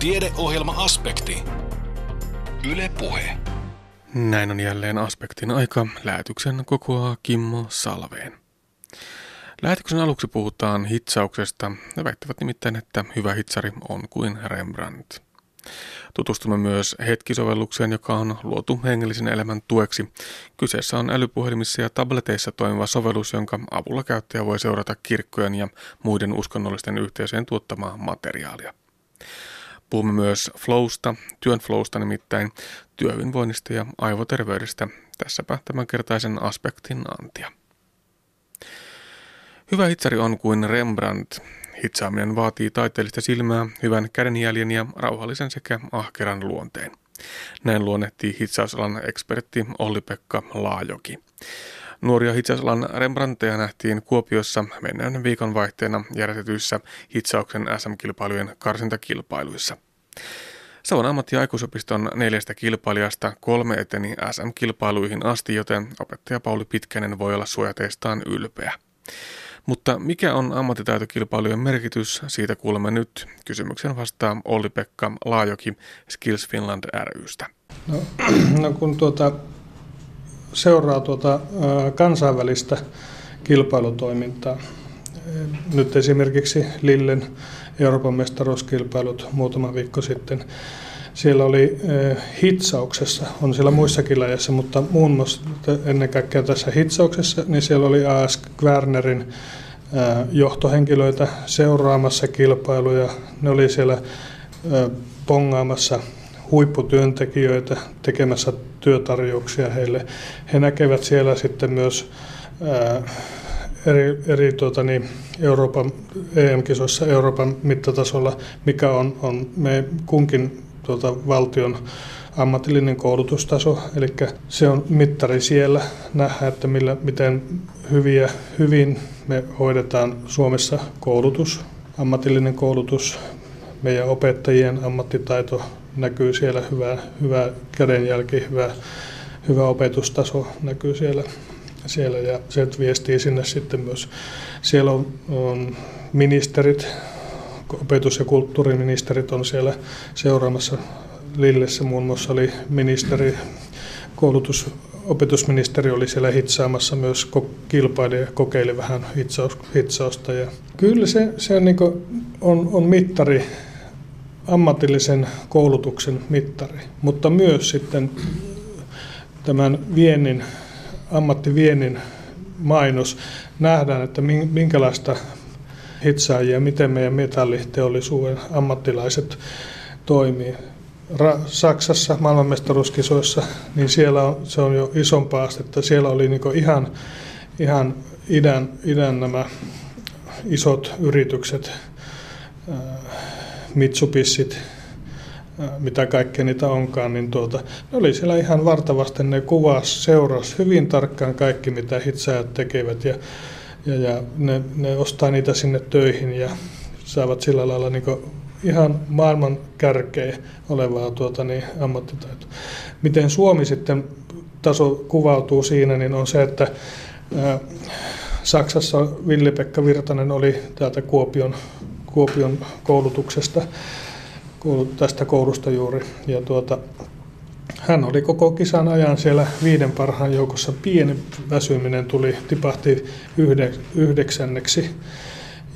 Tiedeohjelma-aspekti. Yle Puhe. Näin on jälleen aspektin aika. Lähetyksen kokoaa Kimmo Salveen. Lähetyksen aluksi puhutaan hitsauksesta. Ne väittävät nimittäin, että hyvä hitsari on kuin Rembrandt. Tutustumme myös hetkisovellukseen, joka on luotu hengellisen elämän tueksi. Kyseessä on älypuhelimissa ja tableteissa toimiva sovellus, jonka avulla käyttäjä voi seurata kirkkojen ja muiden uskonnollisten yhteisöjen tuottamaa materiaalia. Puhumme myös flowsta, työn flowsta nimittäin, työhyvinvoinnista ja aivoterveydestä. Tässäpä tämänkertaisen aspektin antia. Hyvä hitsari on kuin Rembrandt. Hitsaaminen vaatii taiteellista silmää, hyvän kädenjäljen ja rauhallisen sekä ahkeran luonteen. Näin luonnehtii hitsausalan ekspertti Olli-Pekka Laajoki. Nuoria hitsausalan Rembrandteja nähtiin Kuopiossa mennään viikonvaihteena järjestetyissä hitsauksen SM-kilpailujen karsintakilpailuissa. Savon ammatti- ja aikuisopiston neljästä kilpailijasta kolme eteni SM-kilpailuihin asti, joten opettaja Pauli Pitkänen voi olla suojateistaan ylpeä. Mutta mikä on ammattitaitokilpailujen merkitys? Siitä kuulemme nyt. Kysymyksen vastaa Olli-Pekka Laajoki Skills Finland rystä. No, no kun tuota, seuraa tuota, kansainvälistä kilpailutoimintaa, nyt esimerkiksi Lillen Euroopan mestaruuskilpailut muutama viikko sitten. Siellä oli hitsauksessa, on siellä muissakin lajeissa, mutta muun muassa ennen kaikkea tässä hitsauksessa, niin siellä oli AS Wernerin johtohenkilöitä seuraamassa kilpailuja. Ne oli siellä pongaamassa huipputyöntekijöitä tekemässä työtarjouksia heille. He näkevät siellä sitten myös eri, eri tuota, niin, Euroopan EM-kisoissa Euroopan mittatasolla, mikä on, on me kunkin tuota, valtion ammatillinen koulutustaso, eli se on mittari siellä nähdä, että millä, miten hyviä, hyvin me hoidetaan Suomessa koulutus, ammatillinen koulutus, meidän opettajien ammattitaito näkyy siellä, hyvä, hyvä kädenjälki, hyvä, hyvä opetustaso näkyy siellä, siellä ja se viestii sinne sitten myös. Siellä on, on ministerit, opetus- ja kulttuuriministerit on siellä seuraamassa. Lillessä muun muassa oli ministeri, koulutus, opetusministeri oli siellä hitsaamassa myös kilpailija kokeili vähän hitsausta. Ja kyllä se, se on, niin on, on mittari, ammatillisen koulutuksen mittari, mutta myös sitten tämän viennin, ammattiviennin mainos. Nähdään, että minkälaista hitsaajia, miten meidän metalliteollisuuden ammattilaiset toimii. Ra- Saksassa maailmanmestaruuskisoissa, niin siellä on, se on jo isompaa astetta. Siellä oli niin ihan, ihan idän, idän nämä isot yritykset, Mitsubishit, mitä kaikkea niitä onkaan, niin tuota, ne oli siellä ihan vartavasti, ne kuvas, seurasi hyvin tarkkaan kaikki, mitä hitsaajat tekevät ja, ja, ja ne, ne ostaa niitä sinne töihin ja saavat sillä lailla niin ihan maailman kärkeä olevaa tuota, niin, ammattitaitoa. Miten Suomi sitten taso kuvautuu siinä, niin on se, että ää, Saksassa Villi-Pekka Virtanen oli täältä Kuopion, Kuopion koulutuksesta, tästä koulusta juuri. Ja tuota, hän oli koko kisan ajan siellä viiden parhaan joukossa. Pieni väsyminen tuli, tipahti yhdeksänneksi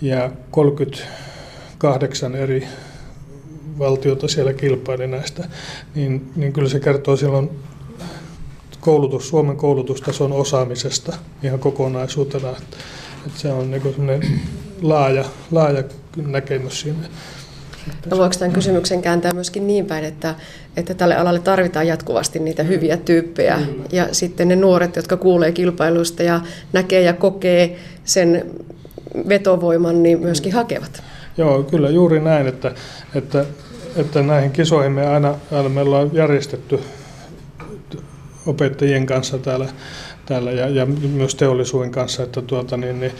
ja 38 eri valtiota siellä kilpaili näistä, niin, niin kyllä se kertoo silloin koulutus, Suomen koulutustason osaamisesta ihan kokonaisuutena. Että, että se on niin laaja, laaja näkemys siinä. No voiko tämän kysymyksen kääntää myöskin niin päin, että, että tälle alalle tarvitaan jatkuvasti niitä hyviä tyyppejä ja sitten ne nuoret, jotka kuulee kilpailuista ja näkee ja kokee sen vetovoiman, niin myöskin hakevat? Joo, kyllä juuri näin, että, että, että näihin kisoihin me aina, aina me ollaan järjestetty opettajien kanssa täällä, täällä ja, ja myös teollisuuden kanssa, että tuota, niin, niin,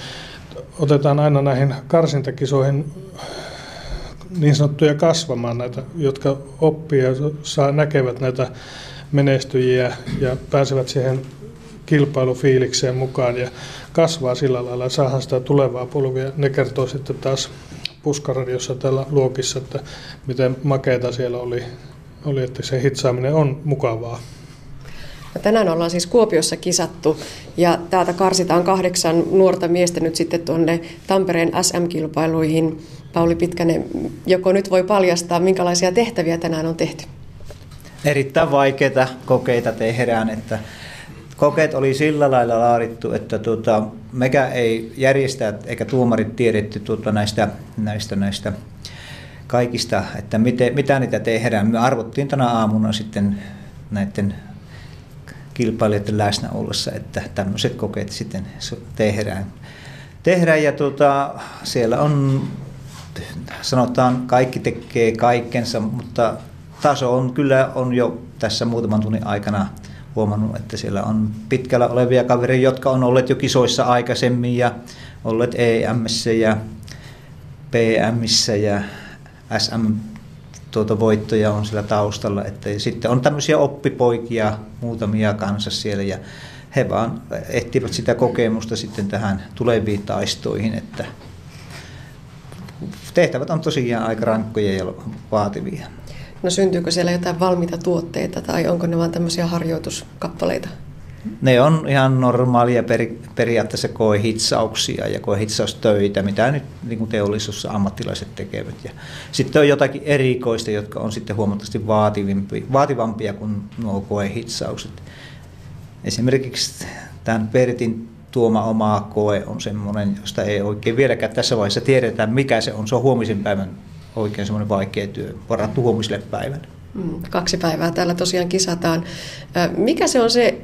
otetaan aina näihin karsintakisoihin niin sanottuja kasvamaan näitä, jotka oppii ja saa, näkevät näitä menestyjiä ja pääsevät siihen kilpailufiilikseen mukaan ja kasvaa sillä lailla saadaan sitä tulevaa polvia. Ne kertoo sitten taas puskaradiossa täällä luokissa, että miten makeeta siellä oli, oli, että se hitsaaminen on mukavaa. No tänään ollaan siis Kuopiossa kisattu ja täältä karsitaan kahdeksan nuorta miestä nyt sitten tuonne Tampereen SM-kilpailuihin. Pauli Pitkänen, joko nyt voi paljastaa, minkälaisia tehtäviä tänään on tehty? Erittäin vaikeita kokeita tehdään, että kokeet oli sillä lailla laadittu, että tuota, mekä ei järjestä eikä tuomarit tiedetty tuota näistä, näistä, näistä kaikista, että miten, mitä niitä tehdään. Me arvottiin tänä aamuna sitten näiden kilpailijoiden läsnä ollessa, että tämmöiset kokeet sitten tehdään. tehdään ja tuota, siellä on, sanotaan, kaikki tekee kaikkensa, mutta taso on kyllä on jo tässä muutaman tunnin aikana huomannut, että siellä on pitkällä olevia kavereita, jotka on olleet jo kisoissa aikaisemmin ja olleet EMssä ja PMissä ja SM tuota voittoja on siellä taustalla. Että sitten on tämmöisiä oppipoikia muutamia kanssa siellä ja he vaan etsivät sitä kokemusta sitten tähän tuleviin taistoihin, että tehtävät on tosiaan aika rankkoja ja vaativia. No syntyykö siellä jotain valmiita tuotteita tai onko ne vain tämmöisiä harjoituskappaleita? Ne on ihan normaalia peri, periaatteessa koehitsauksia ja koehitsaustöitä, mitä nyt niin kuin teollisuus ammattilaiset tekevät. Ja sitten on jotakin erikoista, jotka on sitten huomattavasti vaativampia kuin nuo koehitsaukset. Esimerkiksi tämän Pertin tuoma oma koe on semmoinen, josta ei oikein vieläkään tässä vaiheessa tiedetä, mikä se on. Se on huomisen päivän oikein semmoinen vaikea työ, varattu huomiselle päivälle. Mm, kaksi päivää täällä tosiaan kisataan. Mikä se on se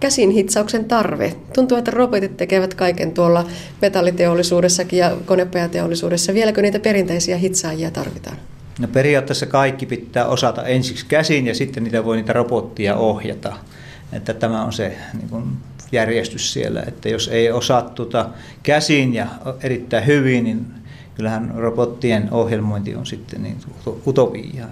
käsin hitsauksen tarve? Tuntuu, että robotit tekevät kaiken tuolla metalliteollisuudessakin ja konepajateollisuudessa. Vieläkö niitä perinteisiä hitsaajia tarvitaan? No periaatteessa kaikki pitää osata ensiksi käsin ja sitten niitä voi niitä robottia ohjata. Että tämä on se niin kuin järjestys siellä, että jos ei osaa tuota käsin ja erittäin hyvin, niin kyllähän robottien ohjelmointi on sitten niin utopiaa.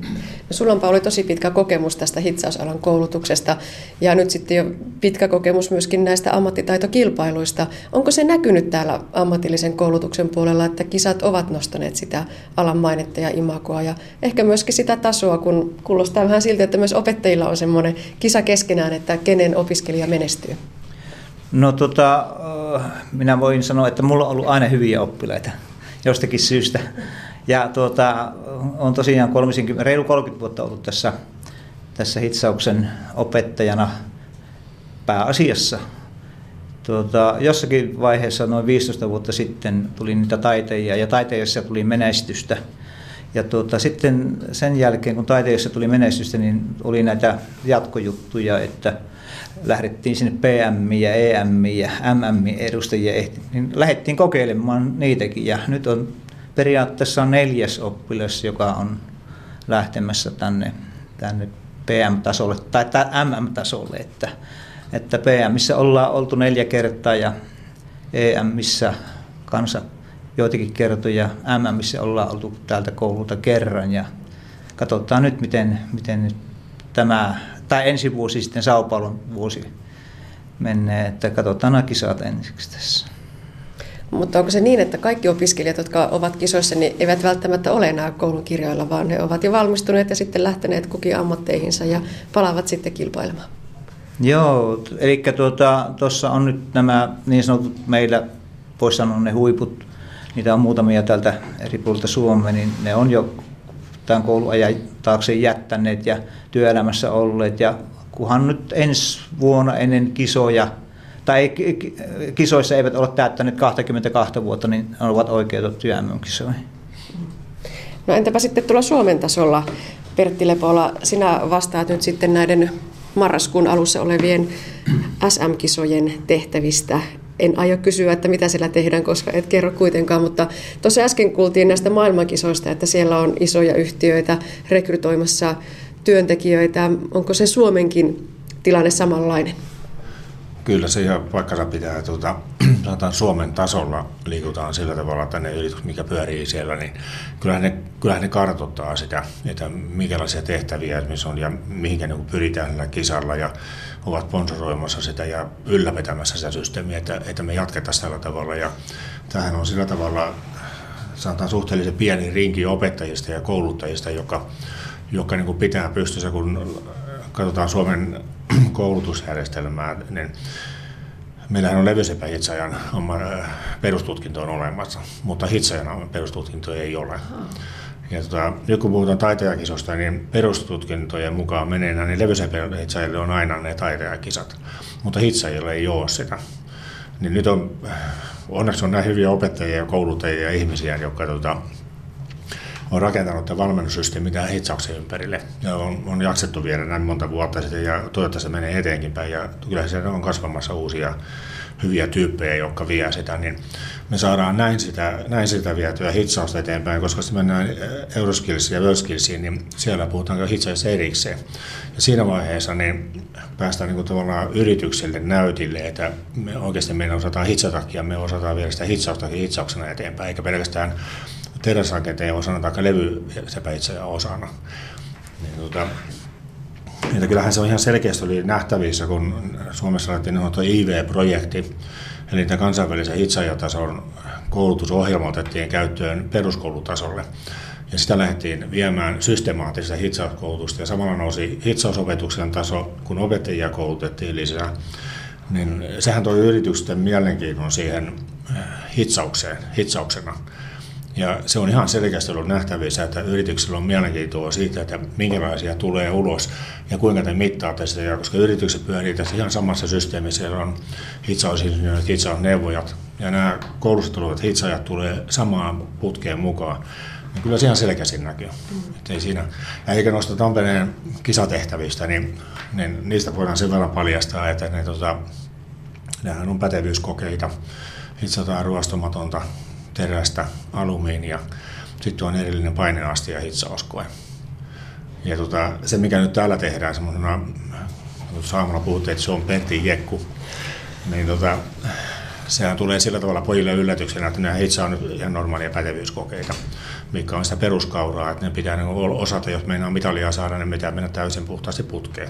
No, sulla Pauli tosi pitkä kokemus tästä hitsausalan koulutuksesta ja nyt sitten jo pitkä kokemus myöskin näistä ammattitaitokilpailuista. Onko se näkynyt täällä ammatillisen koulutuksen puolella, että kisat ovat nostaneet sitä alan mainetta ja imakoa ja ehkä myöskin sitä tasoa, kun kuulostaa vähän siltä, että myös opettajilla on semmoinen kisa keskenään, että kenen opiskelija menestyy? No tota, minä voin sanoa, että mulla on ollut aina hyviä oppilaita jostakin syystä. Ja tuota, on tosiaan 30, reilu 30 vuotta ollut tässä, tässä hitsauksen opettajana pääasiassa. Tuota, jossakin vaiheessa noin 15 vuotta sitten tuli niitä taiteja ja taiteissa tuli menestystä. Ja tuota, sitten sen jälkeen, kun taiteessa tuli menestystä, niin oli näitä jatkojuttuja, että lähdettiin sinne PM ja EM ja MM edustajia, niin lähdettiin kokeilemaan niitäkin. Ja nyt on periaatteessa neljäs oppilas, joka on lähtemässä tänne, tänne PM-tasolle tai MM-tasolle, että, että PMissä ollaan oltu neljä kertaa ja EMissä kanssa joitakin kertoja, MMissä ollaan oltu täältä koululta kerran ja katsotaan nyt, miten, miten tämä, tai ensi vuosi sitten Sao Paulon vuosi menee, että katsotaan nämä kisat ensiksi tässä. Mutta onko se niin, että kaikki opiskelijat, jotka ovat kisoissa, niin eivät välttämättä ole enää koulun kirjoilla, vaan he ovat jo valmistuneet ja sitten lähteneet kukin ammatteihinsa ja palaavat sitten kilpailemaan? Joo, eli tuota, on nyt nämä niin sanotut meillä, voisi sanoa ne huiput, niitä on muutamia täältä eri puolilta Suomea, niin ne on jo tämän kouluajan taakse jättäneet ja työelämässä olleet. Ja kunhan nyt ensi vuonna ennen kisoja tai kisoissa eivät ole täyttäneet 22 vuotta, niin ovat oikeutettuja MM-kisoihin. No entäpä sitten tuolla Suomen tasolla, Pertti Lepola, sinä vastaat nyt sitten näiden marraskuun alussa olevien SM-kisojen tehtävistä. En aio kysyä, että mitä siellä tehdään, koska et kerro kuitenkaan, mutta tuossa äsken kuultiin näistä maailmankisoista, että siellä on isoja yhtiöitä rekrytoimassa työntekijöitä. Onko se Suomenkin tilanne samanlainen? Kyllä se ihan paikkansa pitää, tuota, sanotaan Suomen tasolla liikutaan sillä tavalla, että ne yritykset, mikä pyörii siellä, niin kyllähän ne, kyllähän ne kartoittaa sitä, että minkälaisia tehtäviä esimerkiksi on ja mihinkä niin pyritään sillä kisalla ja ovat sponsoroimassa sitä ja ylläpitämässä sitä systeemiä, että, että me jatketaan tällä tavalla. Ja tämähän on sillä tavalla sanotaan suhteellisen pieni rinki opettajista ja kouluttajista, joka, joka niin pitää pystyssä, kun katsotaan Suomen koulutusjärjestelmää, niin meillähän on levysepähitsajan perustutkinto on olemassa, mutta hitsajan perustutkinto ei ole. Ja tota, nyt kun puhutaan taiteajakisosta, niin perustutkintojen mukaan menee niin levysepähitsajille on aina ne taiteajakisat, mutta hitsajille ei ole sitä. Niin nyt on, onneksi on näin hyviä opettajia ja kouluttajia ja ihmisiä, jotka tota, on rakentanut tämän valmennussysteemin tähän hitsauksen ympärille. Ja on, on jaksettu viedä näin monta vuotta sitten ja toivottavasti se menee eteenkin päin. Ja kyllä siellä on kasvamassa uusia hyviä tyyppejä, jotka vie sitä, niin me saadaan näin sitä, näin sitä vietyä hitsausta eteenpäin, koska se mennään Euroskillsiin ja Worldskillsiin, niin siellä puhutaan hitsaajassa erikseen. Ja siinä vaiheessa niin päästään niin kuin tavallaan yritykselle näytille, että me oikeasti meidän osataan hitsatakin me osataan viedä sitä hitsaustakin hitsauksena eteenpäin, eikä pelkästään teräsrakenteen osana tai levysepäitsejä osana. Niin, tota, että kyllähän se on ihan selkeästi oli nähtävissä, kun Suomessa laitettiin niin IV-projekti, eli tämä kansainvälisen hitsajatason koulutusohjelma otettiin käyttöön peruskoulutasolle. Ja sitä lähdettiin viemään systemaattista hitsauskoulutusta ja samalla nousi hitsausopetuksen taso, kun opettajia koulutettiin lisää. Niin sehän toi yritysten mielenkiinnon siihen hitsaukseen, hitsauksena. Ja se on ihan selkeästi ollut nähtävissä, että yrityksillä on mielenkiintoa siitä, että minkälaisia tulee ulos ja kuinka te mittaatte sitä. Ja koska yritykset pyörii tässä ihan samassa systeemissä, siellä on hitsausinsinöörit, hitsausneuvojat ja nämä koulusta tulevat hitsaajat tulee samaan putkeen mukaan. Niin kyllä se ihan selkeästi näkyy. Mm. ei siinä. Ja eikä noista Tampereen kisatehtävistä, niin, niin niistä voidaan sen verran paljastaa, että ne, tota, nehän on pätevyyskokeita. Hitsataan ruostumatonta terästä, alumiinia, sitten on erillinen paineasti ja hitsauskoe. Ja tota, se, mikä nyt täällä tehdään semmoisena, saamalla puhuttiin, että se on Pentti Jekku, niin tota, sehän tulee sillä tavalla pojille yllätyksenä, että nämä hitsa on nyt ihan normaalia pätevyyskokeita, mikä on sitä peruskauraa, että ne pitää niin osata, jos meinaa mitalia saada, niin pitää mennä täysin puhtaasti putkeen.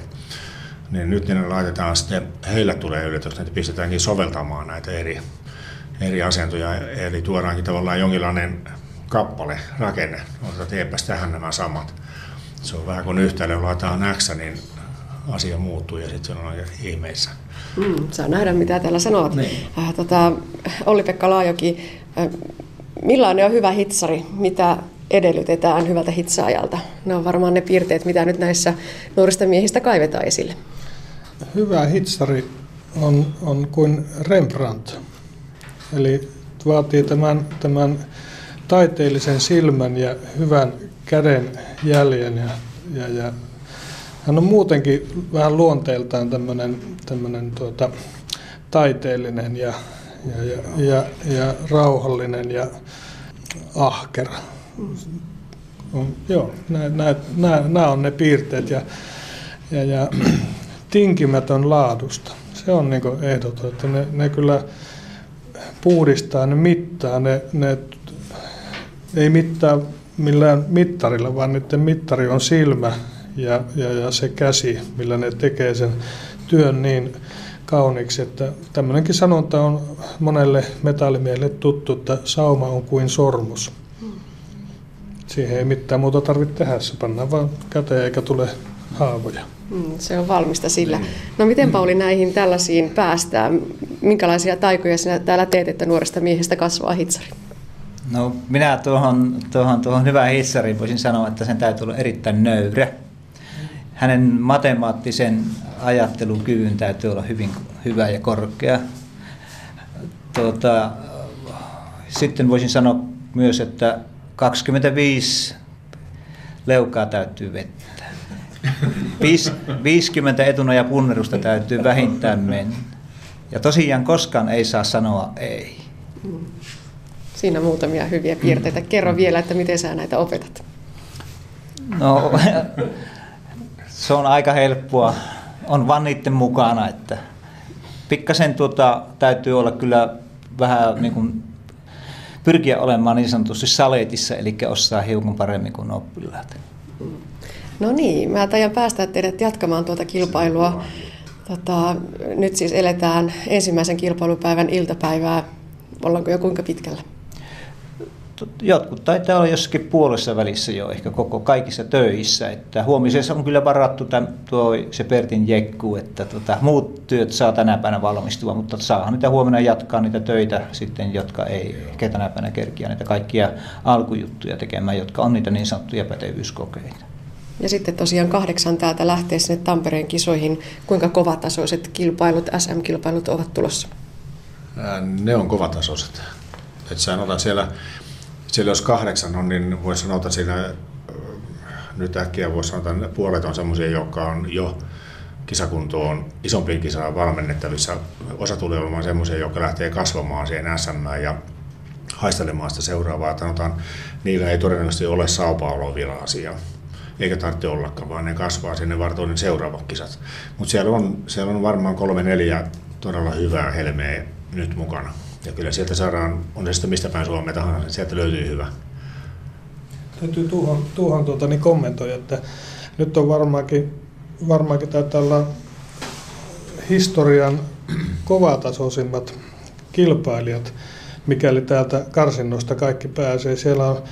Niin nyt ne laitetaan sitten, heillä tulee yllätys, että pistetäänkin soveltamaan näitä eri eri asentoja, eli tuodaankin tavallaan jonkinlainen kappale, rakenne, mutta teepäs tähän nämä samat. Se on vähän kuin yhtälö, laitetaan X, niin asia muuttuu ja sitten se on aika ihmeissä. Mm, saa nähdä, mitä täällä sanot. Niin. Äh, tota, Olli-Pekka Laajoki, äh, millainen on hyvä hitsari? Mitä edellytetään hyvältä hitsaajalta? Ne on varmaan ne piirteet, mitä nyt näissä nuorista miehistä kaivetaan esille. Hyvä hitsari on, on kuin Rembrandt. Eli vaatii tämän, tämän taiteellisen silmän ja hyvän käden jäljen. Ja, ja, ja hän on muutenkin vähän luonteeltaan tämmöinen, tämmöinen tuota, taiteellinen ja, ja, ja, ja, ja rauhallinen ja ahkera. On, joo, nämä on ne piirteet ja, ja, ja tinkimätön laadusta. Se on niin ehdoton, että ne, ne kyllä puhdistaa, ne mittaa, ne, ne ei mittaa millään mittarilla, vaan niiden mittari on silmä ja, ja, ja se käsi, millä ne tekee sen työn niin kauniiksi, että tämmöinenkin sanonta on monelle metallimiehelle tuttu, että sauma on kuin sormus. Siihen ei mitään muuta tarvitse tehdä, se pannaan vaan käteen eikä tule haavoja. Mm, se on valmista sillä. Niin. No miten Pauli näihin tällaisiin päästään? Minkälaisia taikoja sinä täällä teet, että nuoresta miehestä kasvaa hitsari? No minä tuohon, tuohon, tuohon hyvään hitsariin voisin sanoa, että sen täytyy olla erittäin nöyrä. Hänen matemaattisen ajattelukyvyn täytyy olla hyvin hyvä ja korkea. Tuota, sitten voisin sanoa myös, että 25 leukaa täytyy vettä. 50 etuna ja punnerusta täytyy vähintään mennä. Ja tosiaan koskaan ei saa sanoa ei. Siinä muutamia hyviä piirteitä. Kerro vielä, että miten sä näitä opetat. No, se on aika helppoa. On vaan niiden mukana, että pikkasen tuota, täytyy olla kyllä vähän niin kuin, pyrkiä olemaan niin sanotusti saletissa, eli osaa hiukan paremmin kuin oppilaat. No niin, mä tajan päästä teidät jatkamaan tuota kilpailua. Tota, nyt siis eletään ensimmäisen kilpailupäivän iltapäivää. Ollaanko jo kuinka pitkällä? jotkut taitaa olla jossakin puolessa välissä jo ehkä koko kaikissa töissä. Että huomisessa on kyllä varattu tämän, tuo se Pertin jekku, että tota, muut työt saa tänä päivänä valmistua, mutta saahan niitä huomenna jatkaa niitä töitä sitten, jotka ei ehkä tänä päivänä kerkiä niitä kaikkia alkujuttuja tekemään, jotka on niitä niin sanottuja pätevyyskokeita. Ja sitten tosiaan kahdeksan täältä lähtee sinne Tampereen kisoihin. Kuinka kovatasoiset kilpailut, SM-kilpailut ovat tulossa? Ne on kovatasoiset. Että sanotaan siellä, siellä jos kahdeksan on, niin voisi sanoa, että siinä nyt äkkiä voisi sanoa, että puolet on semmoisia, jotka on jo kisakuntoon isompiin kisaan valmennettavissa. Osa tulee olemaan semmoisia, jotka lähtee kasvamaan siihen SM ja haistelemaan sitä seuraavaa. Sanotaan, niillä ei todennäköisesti ole saupaoloa vielä asiaa eikä tarvitse ollakaan, vaan ne kasvaa sinne vartoon ne seuraavat kisat. Mutta siellä on, siellä on varmaan kolme neljä todella hyvää helmeä nyt mukana. Ja kyllä sieltä saadaan, on se sitten mistä päin Suomea tahansa, niin sieltä löytyy hyvä. Täytyy tuohon, tuohon tuota, niin kommentoida, että nyt on varmaankin, varmaankin taitaa olla historian kovatasoisimmat kilpailijat, mikäli täältä karsinnosta kaikki pääsee. Siellä on,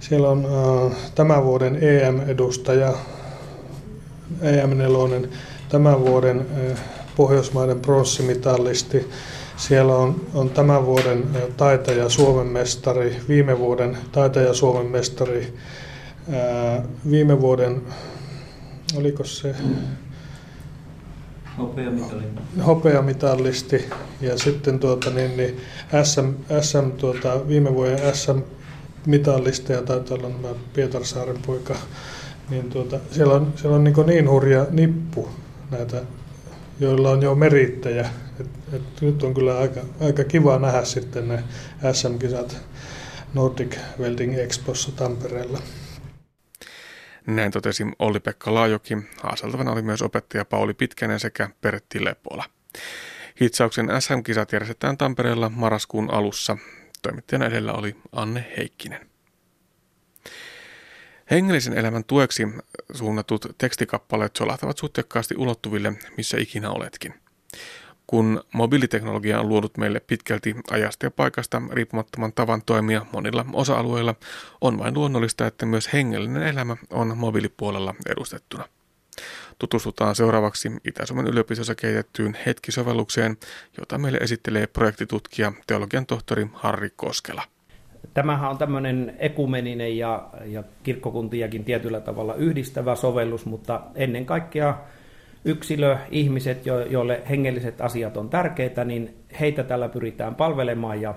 siellä on äh, tämän vuoden EM-edustaja, EM4, tämän vuoden äh, Pohjoismaiden pronssimitallisti, siellä on, on tämän vuoden taitaja Suomen mestari, viime vuoden taitaja Suomen mestari, ää, viime vuoden, oliko se? Hopeamitallisti ja sitten tuota, niin, niin SM, SM tuota, viime vuoden SM mitallisti ja taitaa olla nämä Pietarsaaren poika, niin tuota, siellä on, siellä on niin, niin hurja nippu näitä, joilla on jo merittäjä et, et nyt on kyllä aika, aika kiva nähdä sitten ne SM-kisat Nordic Welding Expossa Tampereella. Näin totesi Olli-Pekka Laajoki. Haaseltavana oli myös opettaja Pauli Pitkänen sekä Pertti Lepola. Hitsauksen SM-kisat järjestetään Tampereella marraskuun alussa. Toimittajana edellä oli Anne Heikkinen. Hengellisen elämän tueksi suunnatut tekstikappaleet solahtavat sutjakkaasti ulottuville, missä ikinä oletkin – kun mobiiliteknologia on luonut meille pitkälti ajasta ja paikasta riippumattoman tavan toimia monilla osa-alueilla, on vain luonnollista, että myös hengellinen elämä on mobiilipuolella edustettuna. Tutustutaan seuraavaksi Itä-Suomen yliopistossa kehitettyyn hetkisovellukseen, jota meille esittelee projektitutkija, teologian tohtori Harri Koskela. Tämähän on tämmöinen ekumeninen ja, ja kirkkokuntiakin tietyllä tavalla yhdistävä sovellus, mutta ennen kaikkea yksilö, ihmiset, joille hengelliset asiat on tärkeitä, niin heitä tällä pyritään palvelemaan ja,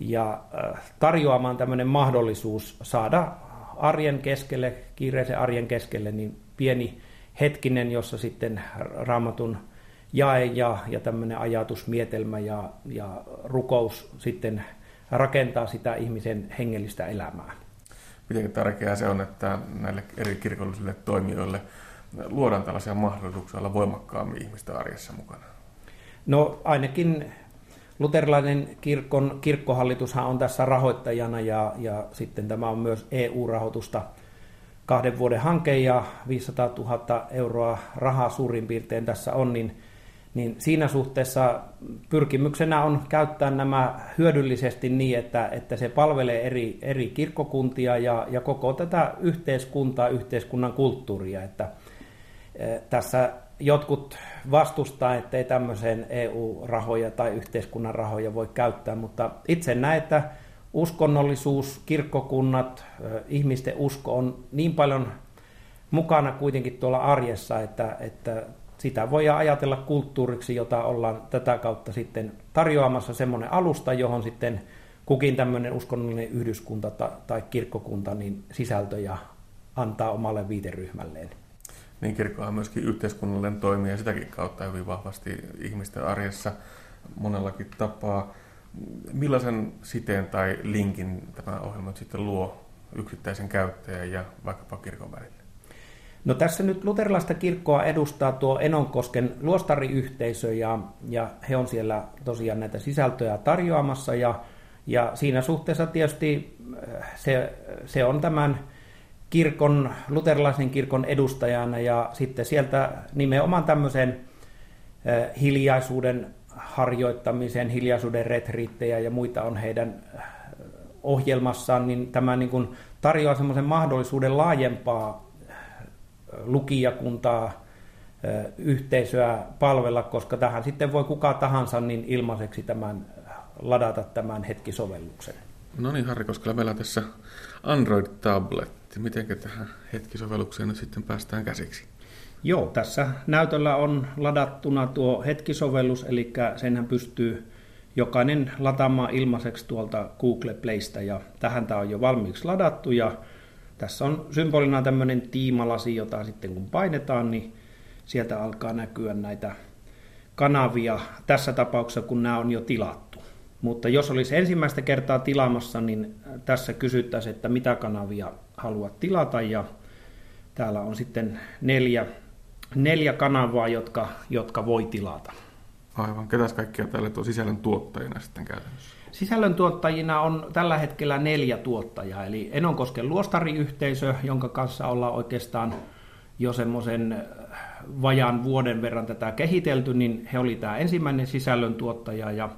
ja äh, tarjoamaan tämmöinen mahdollisuus saada arjen keskelle, kiireisen arjen keskelle, niin pieni hetkinen, jossa sitten raamatun jae ja, ja tämmöinen ajatusmietelmä ja, ja rukous sitten rakentaa sitä ihmisen hengellistä elämää. Miten tärkeää se on, että näille eri kirkollisille toimijoille – luodaan tällaisia mahdollisuuksia olla voimakkaammin ihmisten arjessa mukana? No ainakin luterilainen kirkon, kirkkohallitushan on tässä rahoittajana ja, ja sitten tämä on myös EU-rahoitusta kahden vuoden hanke ja 500 000 euroa rahaa suurin piirtein tässä on, niin, niin siinä suhteessa pyrkimyksenä on käyttää nämä hyödyllisesti niin, että, että se palvelee eri, eri kirkkokuntia ja, ja koko tätä yhteiskuntaa, yhteiskunnan kulttuuria, että tässä jotkut vastustaa, ettei tämmöiseen EU-rahoja tai yhteiskunnan rahoja voi käyttää, mutta itse näen, että uskonnollisuus, kirkkokunnat, ihmisten usko on niin paljon mukana kuitenkin tuolla arjessa, että, että sitä voi ajatella kulttuuriksi, jota ollaan tätä kautta sitten tarjoamassa semmoinen alusta, johon sitten kukin tämmöinen uskonnollinen yhdyskunta tai kirkkokunta niin sisältöjä antaa omalle viiteryhmälleen niin kirkko on myöskin yhteiskunnallinen toimija sitäkin kautta hyvin vahvasti ihmisten arjessa monellakin tapaa. Millaisen siteen tai linkin tämä ohjelma sitten luo yksittäisen käyttäjän ja vaikkapa kirkon välille? No tässä nyt luterilaista kirkkoa edustaa tuo Enonkosken luostariyhteisö ja, ja he on siellä tosiaan näitä sisältöjä tarjoamassa ja, ja siinä suhteessa tietysti äh, se, se on tämän kirkon, luterilaisen kirkon edustajana ja sitten sieltä nimenomaan tämmöisen hiljaisuuden harjoittamisen, hiljaisuuden retriittejä ja muita on heidän ohjelmassaan, niin tämä niin kuin tarjoaa semmoisen mahdollisuuden laajempaa lukijakuntaa, yhteisöä palvella, koska tähän sitten voi kuka tahansa niin ilmaiseksi tämän ladata tämän hetkisovelluksen. No niin, Harri Koskela, meillä on tässä Android-tabletti. Miten tähän hetkisovellukseen nyt sitten päästään käsiksi? Joo, tässä näytöllä on ladattuna tuo hetkisovellus, eli senhän pystyy jokainen lataamaan ilmaiseksi tuolta Google Playsta, ja tähän tämä on jo valmiiksi ladattu, ja tässä on symbolina tämmöinen tiimalasi, jota sitten kun painetaan, niin sieltä alkaa näkyä näitä kanavia tässä tapauksessa, kun nämä on jo tilattu. Mutta jos olisi ensimmäistä kertaa tilaamassa, niin tässä kysyttäisiin, että mitä kanavia haluat tilata, ja täällä on sitten neljä, neljä kanavaa, jotka, jotka voi tilata. Aivan. Ketäs kaikkia täällä on sisällön tuottajina sitten käytännössä? Sisällön tuottajina on tällä hetkellä neljä tuottajaa, eli Enonkosken luostariyhteisö, jonka kanssa ollaan oikeastaan jo semmoisen vajaan vuoden verran tätä kehitelty, niin he oli tämä ensimmäinen sisällön tuottaja ja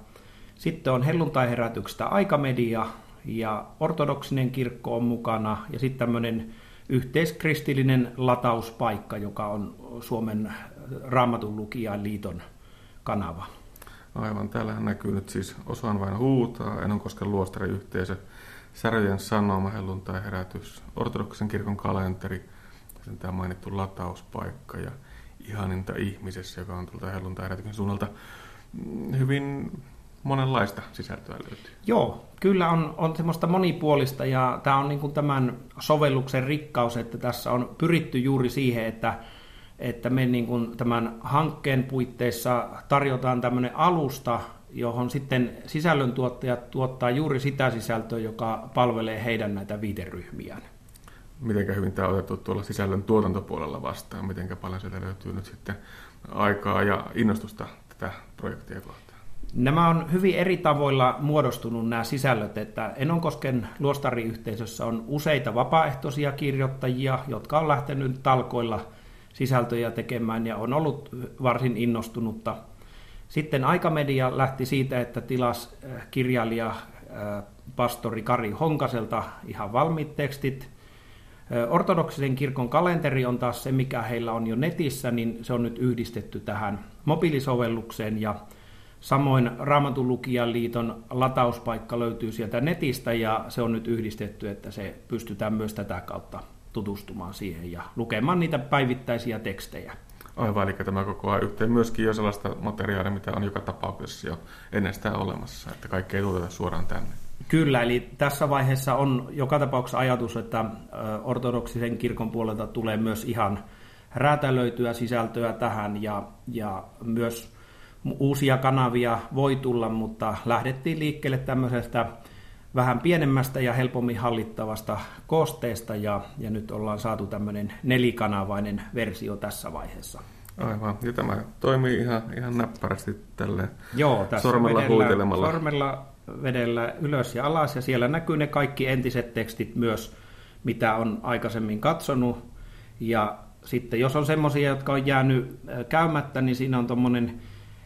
sitten on helluntaiherätyksestä aikamedia ja ortodoksinen kirkko on mukana ja sitten tämmöinen yhteiskristillinen latauspaikka, joka on Suomen Raamatun lukijan liiton kanava. Aivan, täällähän näkyy nyt siis osaan vain huutaa, Enonkosken luostariyhteisö, Säröjen sanoma, helluntai herätys, ortodoksen kirkon kalenteri, sitten tämä mainittu latauspaikka ja ihaninta ihmisessä, joka on tuolta helluntai herätyksen suunnalta. Mm, hyvin monenlaista sisältöä löytyy. Joo, kyllä on, on semmoista monipuolista ja tämä on niin tämän sovelluksen rikkaus, että tässä on pyritty juuri siihen, että että me niin kuin tämän hankkeen puitteissa tarjotaan tämmöinen alusta, johon sitten sisällöntuottajat tuottaa juuri sitä sisältöä, joka palvelee heidän näitä viiteryhmiään. Miten hyvin tämä on otettu tuolla sisällön tuotantopuolella vastaan? Miten paljon sieltä löytyy nyt sitten aikaa ja innostusta tätä projektia kohtaan? Nämä on hyvin eri tavoilla muodostunut nämä sisällöt, että Enonkosken luostariyhteisössä on useita vapaaehtoisia kirjoittajia, jotka on lähtenyt talkoilla – sisältöjä tekemään ja on ollut varsin innostunutta. Sitten Aikamedia lähti siitä, että tilas äh, kirjailija äh, pastori Kari Honkaselta ihan valmiit tekstit. Äh, ortodoksisen kirkon kalenteri on taas se, mikä heillä on jo netissä, niin se on nyt yhdistetty tähän mobiilisovellukseen ja Samoin Raamatun lukijan liiton latauspaikka löytyy sieltä netistä ja se on nyt yhdistetty, että se pystytään myös tätä kautta tutustumaan siihen ja lukemaan niitä päivittäisiä tekstejä. Aivan, eli tämä koko ajan yhteen myöskin jo sellaista materiaalia, mitä on joka tapauksessa jo ennestään olemassa, että kaikki ei tuoteta suoraan tänne. Kyllä, eli tässä vaiheessa on joka tapauksessa ajatus, että ortodoksisen kirkon puolelta tulee myös ihan räätälöityä sisältöä tähän ja, ja myös uusia kanavia voi tulla, mutta lähdettiin liikkeelle tämmöisestä vähän pienemmästä ja helpommin hallittavasta koosteesta ja, ja nyt ollaan saatu tämmöinen nelikanavainen versio tässä vaiheessa. Aivan, ja tämä toimii ihan, ihan näppärästi tälle Joo, tässä sormella vedellä, huitelemalla. Sormella vedellä ylös ja alas ja siellä näkyy ne kaikki entiset tekstit myös, mitä on aikaisemmin katsonut. Ja sitten jos on semmoisia, jotka on jäänyt käymättä, niin siinä on tuommoinen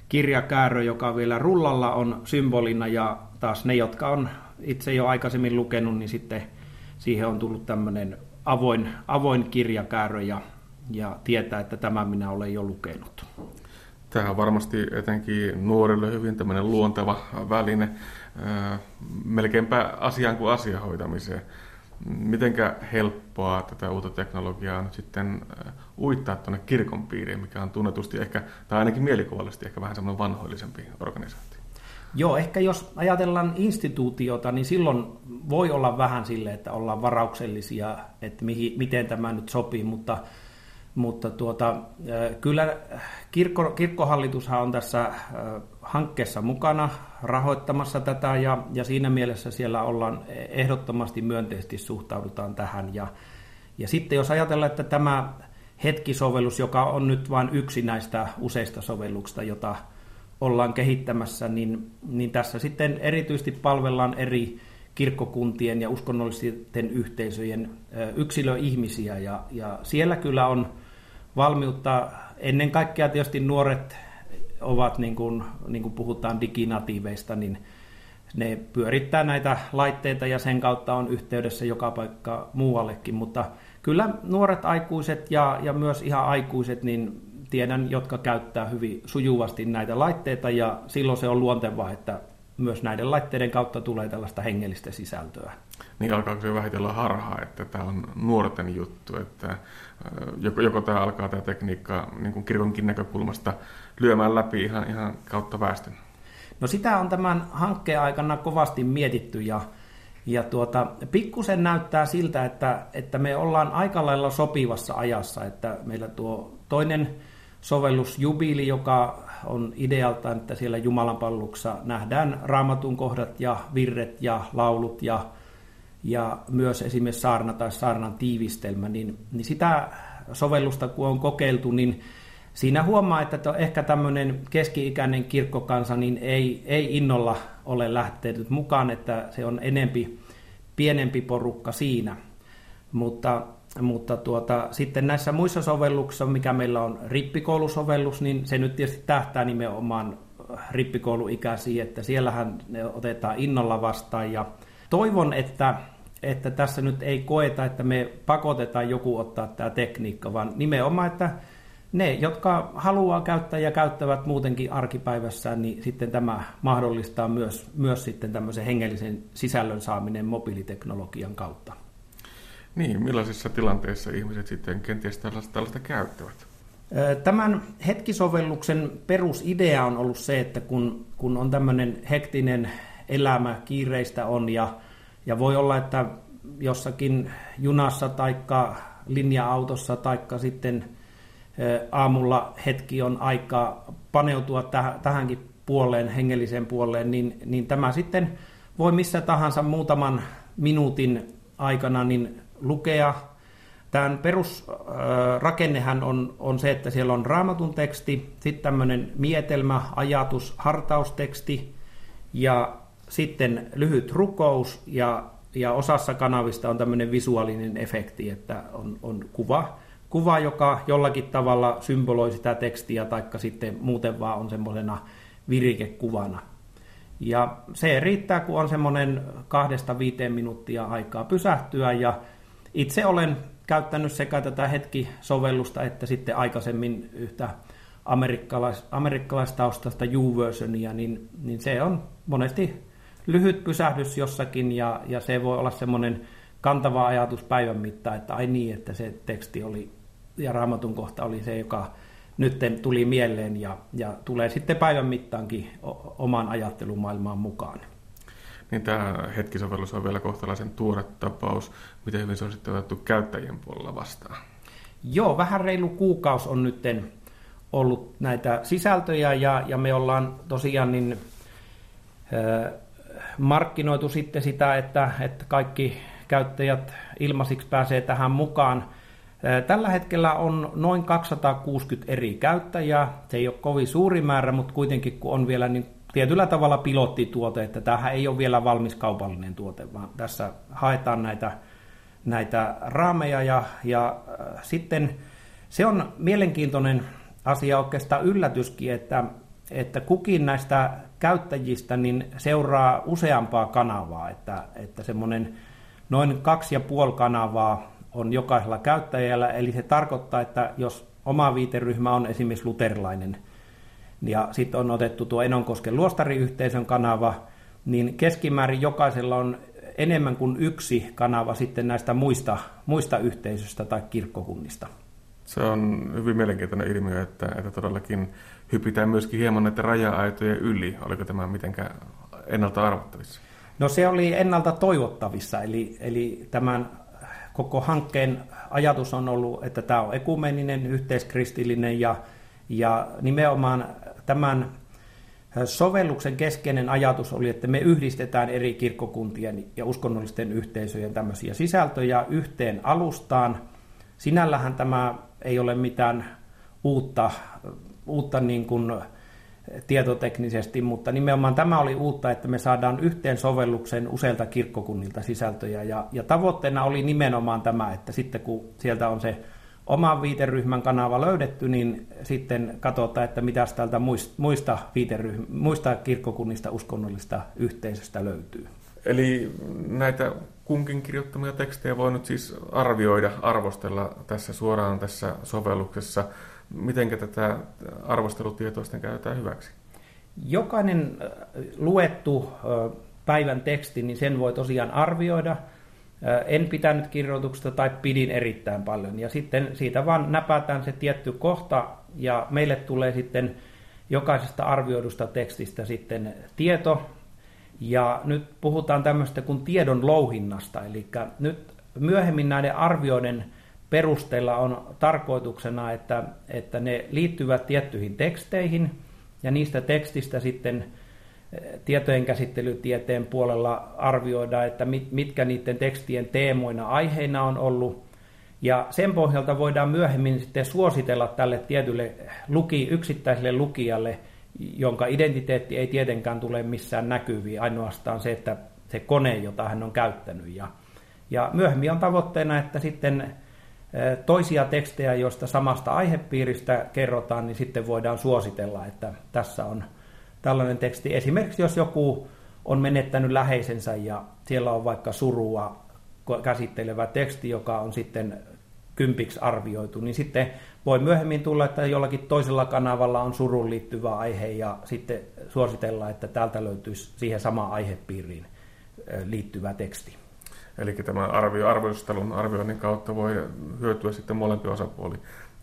kirjakäärö, joka vielä rullalla on symbolina ja taas ne, jotka on itse jo aikaisemmin lukenut, niin sitten siihen on tullut tämmöinen avoin, avoin kirjakäärö ja, ja tietää, että tämä minä olen jo lukenut. Tämä on varmasti etenkin nuorille hyvin tämmöinen luonteva väline, melkeinpä asiaan kuin asian hoitamiseen. Mitenkä helppoa tätä uutta teknologiaa nyt sitten uittaa tuonne kirkon piiriin, mikä on tunnetusti ehkä, tai ainakin mielikuvallisesti ehkä vähän semmoinen vanhoillisempi organisaatio? Joo, ehkä jos ajatellaan instituutiota, niin silloin voi olla vähän sille, että ollaan varauksellisia, että mihin, miten tämä nyt sopii, mutta, mutta tuota, kyllä kirkko, kirkkohallitushan on tässä hankkeessa mukana rahoittamassa tätä ja, ja siinä mielessä siellä ollaan ehdottomasti myönteisesti suhtaudutaan tähän. Ja, ja sitten jos ajatellaan, että tämä hetkisovellus, joka on nyt vain yksi näistä useista sovelluksista, jota ollaan kehittämässä, niin, niin tässä sitten erityisesti palvellaan eri kirkkokuntien ja uskonnollisten yhteisöjen yksilöihmisiä. Ja, ja siellä kyllä on valmiutta, ennen kaikkea tietysti nuoret ovat, niin kuin, niin kuin puhutaan diginatiiveista, niin ne pyörittää näitä laitteita ja sen kautta on yhteydessä joka paikka muuallekin, mutta kyllä nuoret aikuiset ja, ja myös ihan aikuiset, niin tiedän, jotka käyttää hyvin sujuvasti näitä laitteita ja silloin se on luontevaa, että myös näiden laitteiden kautta tulee tällaista hengellistä sisältöä. Niin alkaako se vähitellen harhaa, että tämä on nuorten juttu, että joko, joko tämä alkaa tämä tekniikka niin kuin kirkonkin näkökulmasta lyömään läpi ihan, ihan kautta väestön? No sitä on tämän hankkeen aikana kovasti mietitty ja, ja tuota, pikkusen näyttää siltä, että, että me ollaan aika lailla sopivassa ajassa, että meillä tuo toinen sovellus Jubili, joka on idealta, että siellä Jumalan palveluksessa nähdään raamatun kohdat ja virret ja laulut ja, ja myös esimerkiksi saarna tai saarnan tiivistelmä, niin, niin sitä sovellusta kun on kokeiltu, niin siinä huomaa, että ehkä tämmöinen keski-ikäinen kirkkokansa niin ei, ei innolla ole lähtenyt mukaan, että se on enempi pienempi porukka siinä. Mutta mutta tuota, sitten näissä muissa sovelluksissa, mikä meillä on rippikoulusovellus, niin se nyt tietysti tähtää nimenomaan rippikouluikäisiin, että siellähän ne otetaan innolla vastaan. Ja toivon, että, että tässä nyt ei koeta, että me pakotetaan joku ottaa tämä tekniikka, vaan nimenomaan, että ne, jotka haluaa käyttää ja käyttävät muutenkin arkipäivässään, niin sitten tämä mahdollistaa myös, myös sitten tämmöisen hengellisen sisällön saaminen mobiiliteknologian kautta. Niin, millaisissa tilanteissa ihmiset sitten kenties tällaista, tällaista käyttävät? Tämän hetkisovelluksen perusidea on ollut se, että kun, kun on tämmöinen hektinen elämä, kiireistä on ja, ja voi olla, että jossakin junassa tai linja-autossa tai sitten aamulla hetki on aika paneutua täh, tähänkin puoleen, hengelliseen puoleen, niin, niin tämä sitten voi missä tahansa muutaman minuutin aikana niin lukea. Tämän perusrakennehän on, on se, että siellä on raamatun teksti, sitten tämmöinen mietelmä, ajatus, hartausteksti ja sitten lyhyt rukous ja, ja osassa kanavista on tämmöinen visuaalinen efekti, että on, on kuva, kuva, joka jollakin tavalla symboloi sitä tekstiä, taikka sitten muuten vaan on semmoisena virikekuvana. Ja se riittää, kun on semmoinen kahdesta viiteen minuuttia aikaa pysähtyä ja itse olen käyttänyt sekä tätä hetkisovellusta että sitten aikaisemmin yhtä amerikkalais, amerikkalaistaustaista U-versionia, niin, niin se on monesti lyhyt pysähdys jossakin ja, ja se voi olla semmoinen kantava ajatus päivän mittaan, että ai niin, että se teksti oli ja raamatun kohta oli se, joka nyt tuli mieleen ja, ja tulee sitten päivän mittaankin omaan ajattelumaailmaan mukaan niin tämä hetkisovellus on vielä kohtalaisen tuore tapaus. Miten hyvin se on sitten otettu käyttäjien puolella vastaan? Joo, vähän reilu kuukaus on nyt ollut näitä sisältöjä ja, ja me ollaan tosiaan niin, äh, markkinoitu sitten sitä, että, että kaikki käyttäjät ilmaisiksi pääsee tähän mukaan. Tällä hetkellä on noin 260 eri käyttäjää. Se ei ole kovin suuri määrä, mutta kuitenkin kun on vielä niin tietyllä tavalla pilottituote, että tämähän ei ole vielä valmis kaupallinen tuote, vaan tässä haetaan näitä, näitä raameja ja, ja äh, sitten se on mielenkiintoinen asia oikeastaan yllätyskin, että, että kukin näistä käyttäjistä niin seuraa useampaa kanavaa, että, että semmoinen noin kaksi ja puoli kanavaa on jokaisella käyttäjällä, eli se tarkoittaa, että jos oma viiteryhmä on esimerkiksi luterilainen, ja sitten on otettu tuo Enonkosken luostariyhteisön kanava, niin keskimäärin jokaisella on enemmän kuin yksi kanava sitten näistä muista, muista yhteisöistä tai kirkkokunnista. Se on hyvin mielenkiintoinen ilmiö, että, että todellakin hypitään myöskin hieman näitä raja-aitojen yli. Oliko tämä mitenkään ennalta arvattavissa? No se oli ennalta toivottavissa, eli, eli tämän koko hankkeen ajatus on ollut, että tämä on ekumeninen, yhteiskristillinen ja, ja nimenomaan tämän sovelluksen keskeinen ajatus oli, että me yhdistetään eri kirkkokuntien ja uskonnollisten yhteisöjen tämmöisiä sisältöjä yhteen alustaan. Sinällähän tämä ei ole mitään uutta, uutta niin kuin tietoteknisesti, mutta nimenomaan tämä oli uutta, että me saadaan yhteen sovelluksen useilta kirkkokunnilta sisältöjä. Ja, ja tavoitteena oli nimenomaan tämä, että sitten kun sieltä on se oman viiteryhmän kanava löydetty, niin sitten katsotaan, että mitä täältä muista, viiteryhmä, muista kirkkokunnista uskonnollista yhteisöstä löytyy. Eli näitä kunkin kirjoittamia tekstejä voi nyt siis arvioida, arvostella tässä suoraan tässä sovelluksessa. Miten tätä arvostelutietoa sitten käytetään hyväksi? Jokainen äh, luettu äh, päivän teksti, niin sen voi tosiaan arvioida. En pitänyt kirjoituksesta tai pidin erittäin paljon. Ja sitten siitä vaan näpätään se tietty kohta ja meille tulee sitten jokaisesta arvioidusta tekstistä sitten tieto, ja nyt puhutaan tämmöistä kuin tiedon louhinnasta, eli nyt myöhemmin näiden arvioiden perusteella on tarkoituksena, että, että ne liittyvät tiettyihin teksteihin, ja niistä tekstistä sitten tietojen käsittelytieteen puolella arvioidaan, että mitkä niiden tekstien teemoina aiheina on ollut, ja sen pohjalta voidaan myöhemmin sitten suositella tälle tietylle luki, yksittäiselle lukijalle jonka identiteetti ei tietenkään tule missään näkyviin, ainoastaan se, että se kone, jota hän on käyttänyt. Ja, ja myöhemmin on tavoitteena, että sitten toisia tekstejä, joista samasta aihepiiristä kerrotaan, niin sitten voidaan suositella, että tässä on tällainen teksti. Esimerkiksi jos joku on menettänyt läheisensä ja siellä on vaikka surua käsittelevä teksti, joka on sitten kympiksi arvioitu, niin sitten voi myöhemmin tulla, että jollakin toisella kanavalla on surun liittyvä aihe ja sitten suositella, että täältä löytyisi siihen samaan aihepiiriin liittyvä teksti. Eli tämä arvio, arvostelun arvioinnin kautta voi hyötyä sitten molempi osapuoli.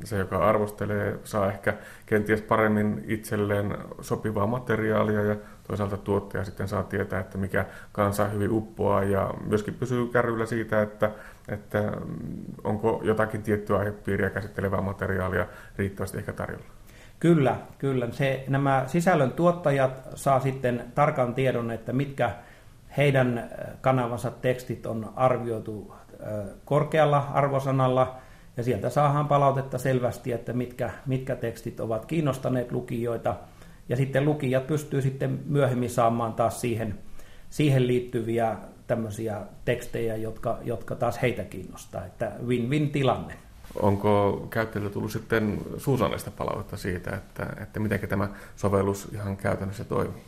Se, joka arvostelee, saa ehkä kenties paremmin itselleen sopivaa materiaalia ja toisaalta tuottaja sitten saa tietää, että mikä kansa hyvin uppoaa ja myöskin pysyy kärryllä siitä, että, että onko jotakin tiettyä aihepiiriä käsittelevää materiaalia riittävästi ehkä tarjolla. Kyllä, kyllä. Se, nämä sisällön tuottajat saa sitten tarkan tiedon, että mitkä heidän kanavansa tekstit on arvioitu korkealla arvosanalla, ja sieltä saadaan palautetta selvästi, että mitkä, mitkä tekstit ovat kiinnostaneet lukijoita – ja sitten lukijat pystyy sitten myöhemmin saamaan taas siihen, siihen liittyviä tämmöisiä tekstejä, jotka, jotka taas heitä kiinnostaa. Että win-win tilanne. Onko käyttäjille tullut sitten suusanneista palautetta siitä, että, että miten tämä sovellus ihan käytännössä toimii?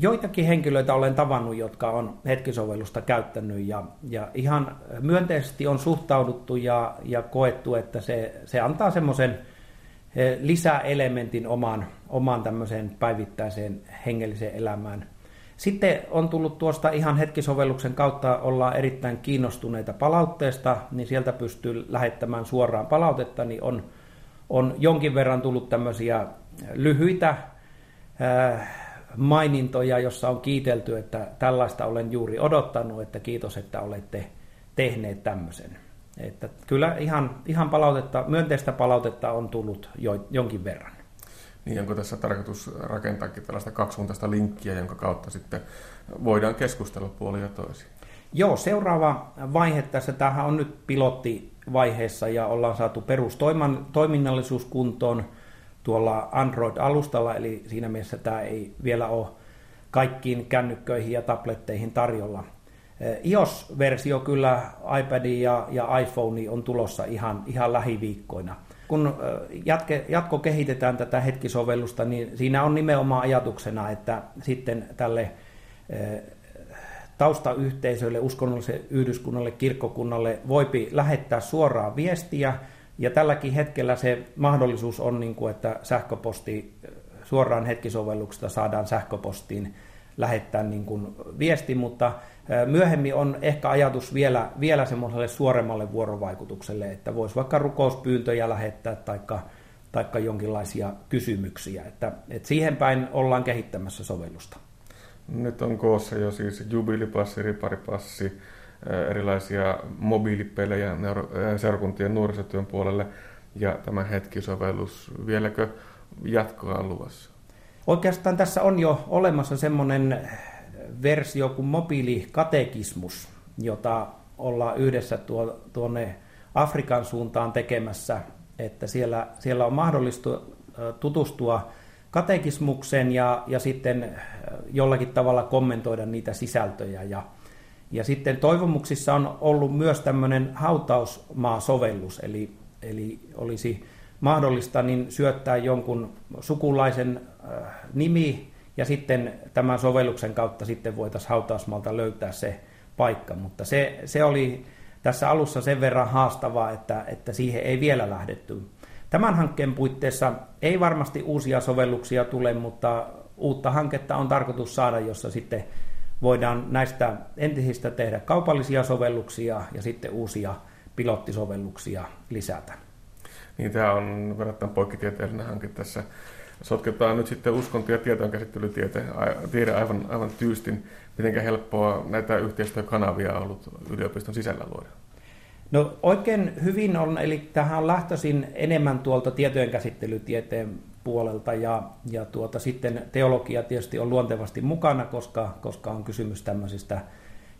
Joitakin henkilöitä olen tavannut, jotka on hetkisovellusta käyttänyt ja, ja ihan myönteisesti on suhtauduttu ja, ja koettu, että se, se antaa semmoisen – lisäelementin omaan, omaan tämmöiseen päivittäiseen hengelliseen elämään. Sitten on tullut tuosta ihan hetkisovelluksen kautta olla erittäin kiinnostuneita palautteesta, niin sieltä pystyy lähettämään suoraan palautetta, niin on, on jonkin verran tullut tämmöisiä lyhyitä mainintoja, jossa on kiitelty, että tällaista olen juuri odottanut, että kiitos, että olette tehneet tämmöisen. Että kyllä ihan, ihan palautetta, myönteistä palautetta on tullut jo, jonkin verran. Niin onko tässä tarkoitus rakentaakin tällaista kaksisuuntaista linkkiä, jonka kautta sitten voidaan keskustella puolia toisiin? Joo, seuraava vaihe tässä, tämähän on nyt pilottivaiheessa ja ollaan saatu perustoiminnallisuus kuntoon tuolla Android-alustalla, eli siinä mielessä tämä ei vielä ole kaikkiin kännykköihin ja tabletteihin tarjolla. Eh, iOS-versio kyllä iPadin ja, ja iPhone on tulossa ihan, ihan lähiviikkoina. Kun eh, jatke, jatko kehitetään tätä hetkisovellusta, niin siinä on nimenomaan ajatuksena, että sitten tälle eh, taustayhteisöille, uskonnolliselle yhdyskunnalle, kirkkokunnalle voipi lähettää suoraan viestiä, ja tälläkin hetkellä se mahdollisuus on, niin kuin, että sähköposti suoraan hetkisovelluksesta saadaan sähköpostiin lähettää niin kuin viesti, mutta Myöhemmin on ehkä ajatus vielä, vielä semmoiselle suoremmalle vuorovaikutukselle, että voisi vaikka rukouspyyntöjä lähettää taikka, taikka jonkinlaisia kysymyksiä. Että, että siihen päin ollaan kehittämässä sovellusta. Nyt on koossa jo siis jubilipassi, riparipassi, erilaisia mobiilipelejä seurakuntien nuorisotyön puolelle ja tämä hetkisovellus. Vieläkö jatkoa luvassa? Oikeastaan tässä on jo olemassa semmoinen versio kuin mobiilikatekismus, jota ollaan yhdessä tuo, tuonne Afrikan suuntaan tekemässä, että siellä, siellä on mahdollista tutustua katekismukseen ja, ja sitten jollakin tavalla kommentoida niitä sisältöjä. Ja, ja sitten toivomuksissa on ollut myös tämmöinen hautausmaasovellus, eli eli olisi mahdollista niin syöttää jonkun sukulaisen nimi ja sitten tämän sovelluksen kautta sitten voitaisiin hautausmalta löytää se paikka, mutta se, se oli tässä alussa sen verran haastavaa, että, että siihen ei vielä lähdetty. Tämän hankkeen puitteissa ei varmasti uusia sovelluksia tule, mutta uutta hanketta on tarkoitus saada, jossa sitten voidaan näistä entisistä tehdä kaupallisia sovelluksia ja sitten uusia pilottisovelluksia lisätä. Niin tämä on verrattuna poikkitieteellinen hanke tässä. Sotketaan nyt sitten uskonto- ja tietojenkäsittelytiede aivan, aivan tyystin. Miten helppoa näitä yhteistyökanavia on ollut yliopiston sisällä luoda? No oikein hyvin on, eli tähän on lähtöisin enemmän tuolta tietojenkäsittelytieteen puolelta. Ja, ja tuota, sitten teologia tietysti on luontevasti mukana, koska, koska on kysymys tämmöisistä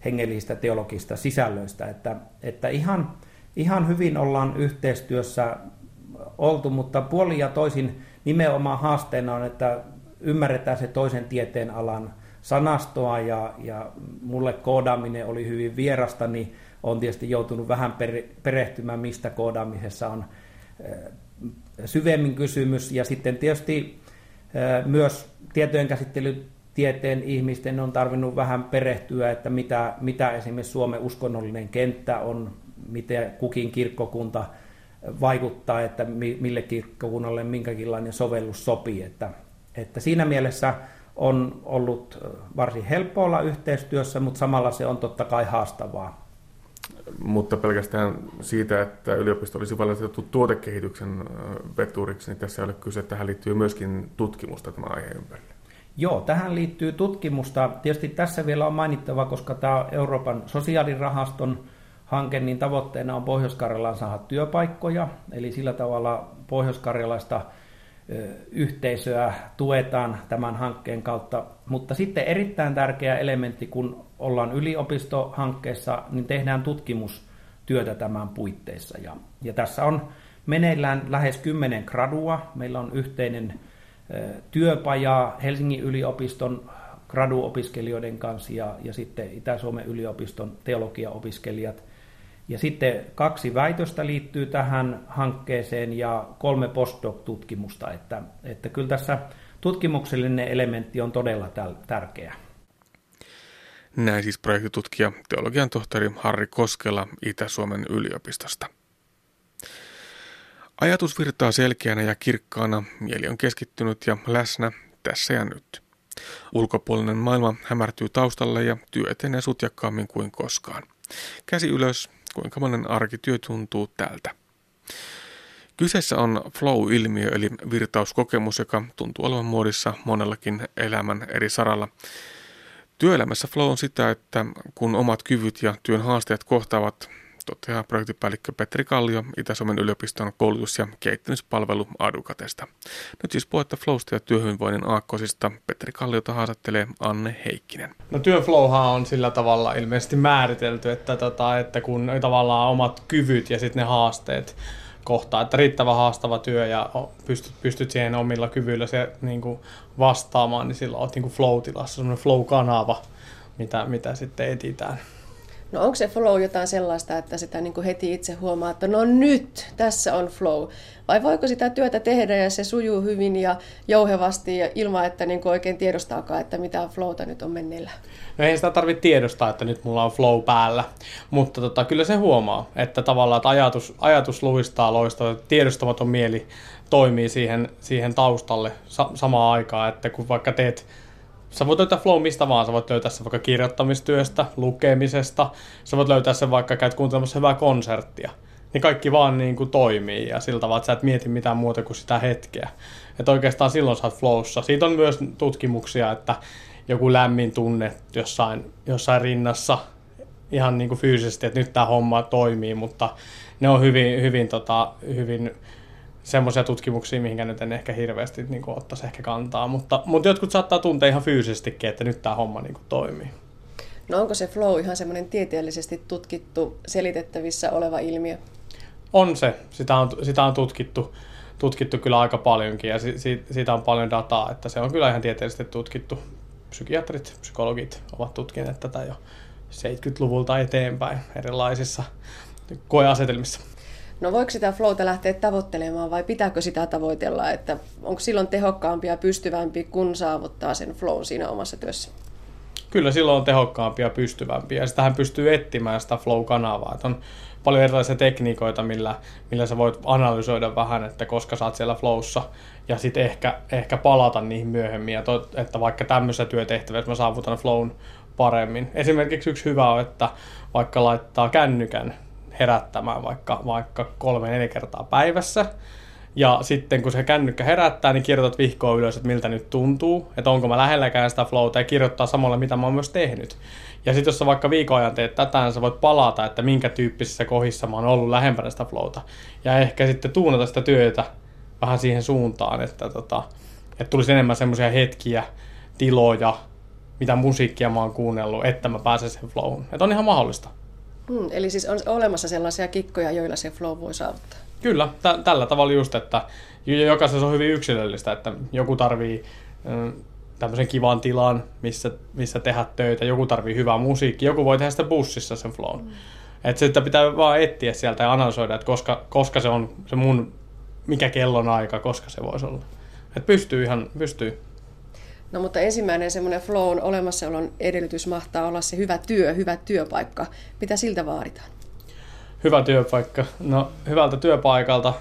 hengellisistä teologista sisällöistä, että, että ihan, ihan hyvin ollaan yhteistyössä oltu, mutta puoli ja toisin nimenomaan haasteena on, että ymmärretään se toisen tieteen alan sanastoa ja, ja mulle koodaaminen oli hyvin vierasta, niin on tietysti joutunut vähän perehtymään, mistä koodaamisessa on syvemmin kysymys. Ja sitten tietysti myös tietojenkäsittelytieteen ihmisten on tarvinnut vähän perehtyä, että mitä, mitä esimerkiksi Suomen uskonnollinen kenttä on, miten kukin kirkkokunta vaikuttaa, että mille kirkkokunnalle minkäkinlainen sovellus sopii. Että, että siinä mielessä on ollut varsin helppo olla yhteistyössä, mutta samalla se on totta kai haastavaa. Mutta pelkästään siitä, että yliopisto olisi valitettu tuotekehityksen veturiksi, niin tässä ei ole kyse, tähän liittyy myöskin tutkimusta tämä aihe ympärille. Joo, tähän liittyy tutkimusta. Tietysti tässä vielä on mainittava, koska tämä Euroopan sosiaalirahaston hanke, niin tavoitteena on Pohjois-Karjalaan saada työpaikkoja, eli sillä tavalla Pohjois-Karjalaista yhteisöä tuetaan tämän hankkeen kautta. Mutta sitten erittäin tärkeä elementti, kun ollaan yliopistohankkeessa, niin tehdään tutkimustyötä tämän puitteissa. Ja, ja tässä on meneillään lähes kymmenen gradua. Meillä on yhteinen työpaja Helsingin yliopiston graduopiskelijoiden kanssa ja, ja sitten Itä-Suomen yliopiston teologiaopiskelijat – ja sitten kaksi väitöstä liittyy tähän hankkeeseen ja kolme postdoc-tutkimusta, että, että kyllä tässä tutkimuksellinen elementti on todella tärkeä. Näin siis projektitutkija, teologian tohtori Harri Koskela Itä-Suomen yliopistosta. Ajatus virtaa selkeänä ja kirkkaana, mieli on keskittynyt ja läsnä tässä ja nyt. Ulkopuolinen maailma hämärtyy taustalle ja työ etenee sutjakkaammin kuin koskaan. Käsi ylös, kuinka monen arkityö tuntuu tältä. Kyseessä on flow-ilmiö eli virtauskokemus, joka tuntuu olevan muodissa monellakin elämän eri saralla. Työelämässä flow on sitä, että kun omat kyvyt ja työn haasteet kohtaavat, toteaa projektipäällikkö Petri Kallio Itä-Suomen yliopiston koulutus- ja kehittämispalvelu Adukatesta. Nyt siis puhetta Flowsta ja työhyvinvoinnin aakkosista Petri Kalliota haastattelee Anne Heikkinen. No työflowhan on sillä tavalla ilmeisesti määritelty, että, tota, että kun tavallaan omat kyvyt ja sitten ne haasteet kohtaa, että riittävä haastava työ ja pystyt, pystyt siihen omilla kyvyillä se, niin kuin vastaamaan, niin silloin olet niin flow-tilassa, semmoinen flow-kanava, mitä, mitä sitten etitään. No onko se flow jotain sellaista, että sitä niin kuin heti itse huomaa, että no nyt tässä on flow? Vai voiko sitä työtä tehdä ja se sujuu hyvin ja jouhevasti ja ilman, että niin kuin oikein tiedostaakaan, että mitä flowta nyt on menneillä? No ei sitä tarvitse tiedostaa, että nyt mulla on flow päällä, mutta tota, kyllä se huomaa, että tavallaan että ajatus, ajatus luistaa loistaa, tiedostamaton mieli toimii siihen, siihen taustalle sa- samaan aikaan, että kun vaikka teet Sä voit löytää flow mistä vaan. Sä voit löytää sen vaikka kirjoittamistyöstä, lukemisesta. Sä voit löytää sen vaikka käyt kuuntelemassa hyvää konserttia. Niin kaikki vaan niin kuin toimii ja sillä tavalla, että sä et mieti mitään muuta kuin sitä hetkeä. Että oikeastaan silloin sä oot flowssa. Siitä on myös tutkimuksia, että joku lämmin tunne jossain, jossain rinnassa ihan niin kuin fyysisesti, että nyt tämä homma toimii, mutta ne on hyvin, hyvin, tota, hyvin semmoisia tutkimuksia, mihinkä nyt en ehkä hirveästi niin kuin, ottaisi ehkä kantaa, mutta, mutta jotkut saattaa tuntea ihan fyysisestikin, että nyt tämä homma niin kuin, toimii. No onko se flow ihan semmoinen tieteellisesti tutkittu, selitettävissä oleva ilmiö? On se. Sitä on, sitä on tutkittu, tutkittu kyllä aika paljonkin ja si, siitä on paljon dataa, että se on kyllä ihan tieteellisesti tutkittu. Psykiatrit, psykologit ovat tutkineet tätä jo 70-luvulta eteenpäin erilaisissa koeasetelmissa. No voiko sitä flowta lähteä tavoittelemaan vai pitääkö sitä tavoitella, että onko silloin tehokkaampi ja pystyvämpi, kun saavuttaa sen flown siinä omassa työssä? Kyllä silloin on tehokkaampi ja pystyvämpi ja sitähän pystyy etsimään sitä flow-kanavaa. On paljon erilaisia tekniikoita, millä, millä sä voit analysoida vähän, että koska sä oot siellä flowssa ja sitten ehkä, ehkä palata niihin myöhemmin, ja to, että vaikka tämmöisessä työtehtävässä mä saavutan flown paremmin. Esimerkiksi yksi hyvä on, että vaikka laittaa kännykän herättämään vaikka, vaikka kolme neljä kertaa päivässä, ja sitten kun se kännykkä herättää, niin kirjoitat vihkoa ylös, että miltä nyt tuntuu, että onko mä lähelläkään sitä flowta ja kirjoittaa samalla, mitä mä oon myös tehnyt. Ja sitten jos sä vaikka viikon ajan teet tätä, niin sä voit palata, että minkä tyyppisissä kohdissa mä oon ollut lähempänä sitä flowta. Ja ehkä sitten tuunata sitä työtä vähän siihen suuntaan, että, tota, että tulisi enemmän semmoisia hetkiä, tiloja, mitä musiikkia mä oon kuunnellut, että mä pääsen sen flowhun. Että on ihan mahdollista. Hmm, eli siis on olemassa sellaisia kikkoja, joilla se flow voi saavuttaa? Kyllä, t- tällä tavalla just, että jokaisessa on hyvin yksilöllistä, että joku tarvii tämmöisen kivan tilan, missä, missä tehdä töitä, joku tarvii hyvää musiikkia, joku voi tehdä sitä bussissa sen flown. Mm. Että sitä pitää vaan etsiä sieltä ja analysoida, että koska, koska se on se mun, mikä kellon aika, koska se voisi olla. Että pystyy ihan, pystyy. No mutta ensimmäinen semmoinen flown olemassaolon edellytys mahtaa olla se hyvä työ, hyvä työpaikka. Mitä siltä vaaditaan? Hyvä työpaikka. No hyvältä työpaikalta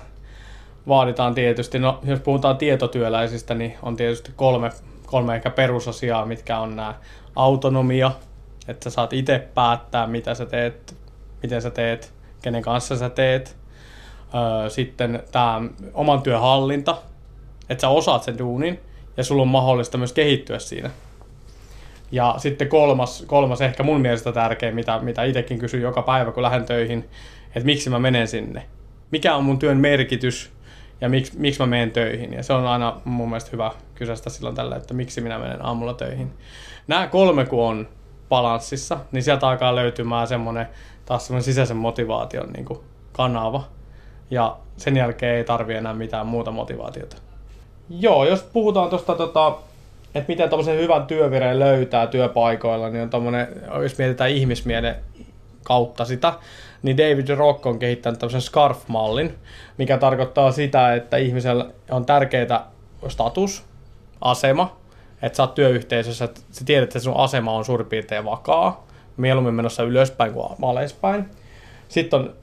vaaditaan tietysti, no jos puhutaan tietotyöläisistä, niin on tietysti kolme, kolme ehkä perusasiaa, mitkä on nämä autonomia, että sä saat itse päättää, mitä sä teet, miten sä teet, kenen kanssa sä teet. Sitten tämä oman työn hallinta, että sä osaat sen duunin ja sulla on mahdollista myös kehittyä siinä. Ja sitten kolmas, kolmas ehkä mun mielestä tärkein, mitä, mitä itsekin kysyn joka päivä, kun lähden töihin, että miksi mä menen sinne. Mikä on mun työn merkitys ja miksi, miksi mä menen töihin. Ja se on aina mun mielestä hyvä kysästä silloin tällä, että miksi minä menen aamulla töihin. Nämä kolme kun on balanssissa, niin sieltä alkaa löytymään semmoinen taas semmoinen sisäisen motivaation niin kuin kanava. Ja sen jälkeen ei tarvi enää mitään muuta motivaatiota. Joo, jos puhutaan tuosta, tota, että miten tuommoisen hyvän työvireen löytää työpaikoilla, niin on tommonen, jos mietitään ihmismielen kautta sitä, niin David Rock on kehittänyt tämmöisen SCARF-mallin, mikä tarkoittaa sitä, että ihmisellä on tärkeää status, asema, että sä oot työyhteisössä, että sä tiedät, että sun asema on suurin piirtein vakaa, mieluummin menossa ylöspäin kuin alaspäin. Sitten on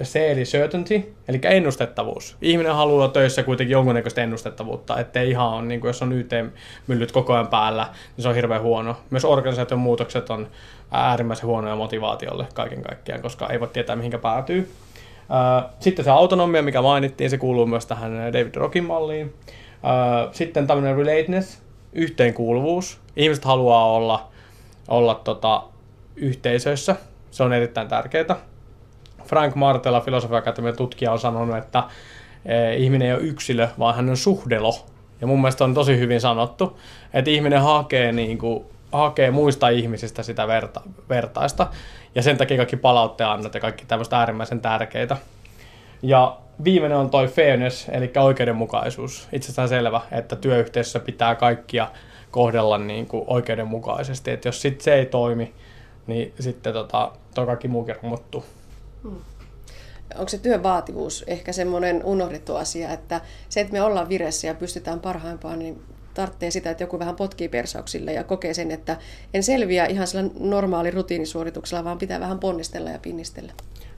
äh, C eli certainty, eli ennustettavuus. Ihminen haluaa töissä kuitenkin jonkunnäköistä ennustettavuutta, ettei ihan on, niin kuin jos on YT-myllyt koko ajan päällä, niin se on hirveän huono. Myös organisaation muutokset on äärimmäisen huonoja motivaatiolle kaiken kaikkiaan, koska ei voi tietää mihinkä päätyy. Sitten se autonomia, mikä mainittiin, se kuuluu myös tähän David Rockin malliin. Sitten tämmöinen relatedness, yhteenkuuluvuus. Ihmiset haluaa olla, olla tota, yhteisöissä, se on erittäin tärkeää. Frank Martela, filosofiakatemian tutkija, on sanonut, että e, ihminen ei ole yksilö, vaan hän on suhdelo. Ja mun mielestä on tosi hyvin sanottu, että ihminen hakee, niin kuin, hakee muista ihmisistä sitä verta, vertaista. Ja sen takia kaikki palautteannat ja kaikki tämmöistä äärimmäisen tärkeitä. Ja viimeinen on toi fairness, eli oikeudenmukaisuus. Itsestään selvä, että työyhteisössä pitää kaikkia kohdella niin kuin oikeudenmukaisesti. Että jos sit se ei toimi, niin sitten tota, toi kaikki muukin romuttuu. Hmm. Onko se työn vaativuus ehkä semmoinen unohdettu asia, että se, että me ollaan vireessä ja pystytään parhaimpaan, niin tarvitsee sitä, että joku vähän potkii persauksille ja kokee sen, että en selviä ihan sillä normaali rutiinisuorituksella, vaan pitää vähän ponnistella ja pinnistellä.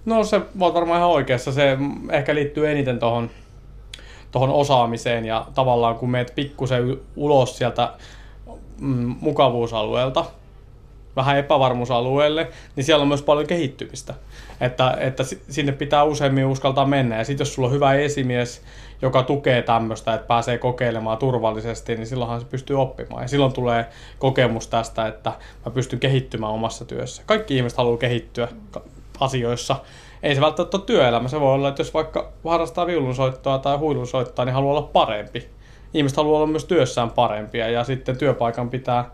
No se voit varmaan ihan oikeassa. Se ehkä liittyy eniten tuohon tohon osaamiseen ja tavallaan kun meet pikkusen ulos sieltä mm, mukavuusalueelta, vähän epävarmuusalueelle, niin siellä on myös paljon kehittymistä. Että, että sinne pitää useammin uskaltaa mennä. Ja sitten jos sulla on hyvä esimies, joka tukee tämmöistä, että pääsee kokeilemaan turvallisesti, niin silloinhan se pystyy oppimaan. Ja silloin tulee kokemus tästä, että mä pystyn kehittymään omassa työssä. Kaikki ihmiset haluaa kehittyä asioissa. Ei se välttämättä ole työelämä. Se voi olla, että jos vaikka harrastaa viulunsoittoa tai huilunsoittoa, niin haluaa olla parempi. Ihmiset haluaa olla myös työssään parempia ja sitten työpaikan pitää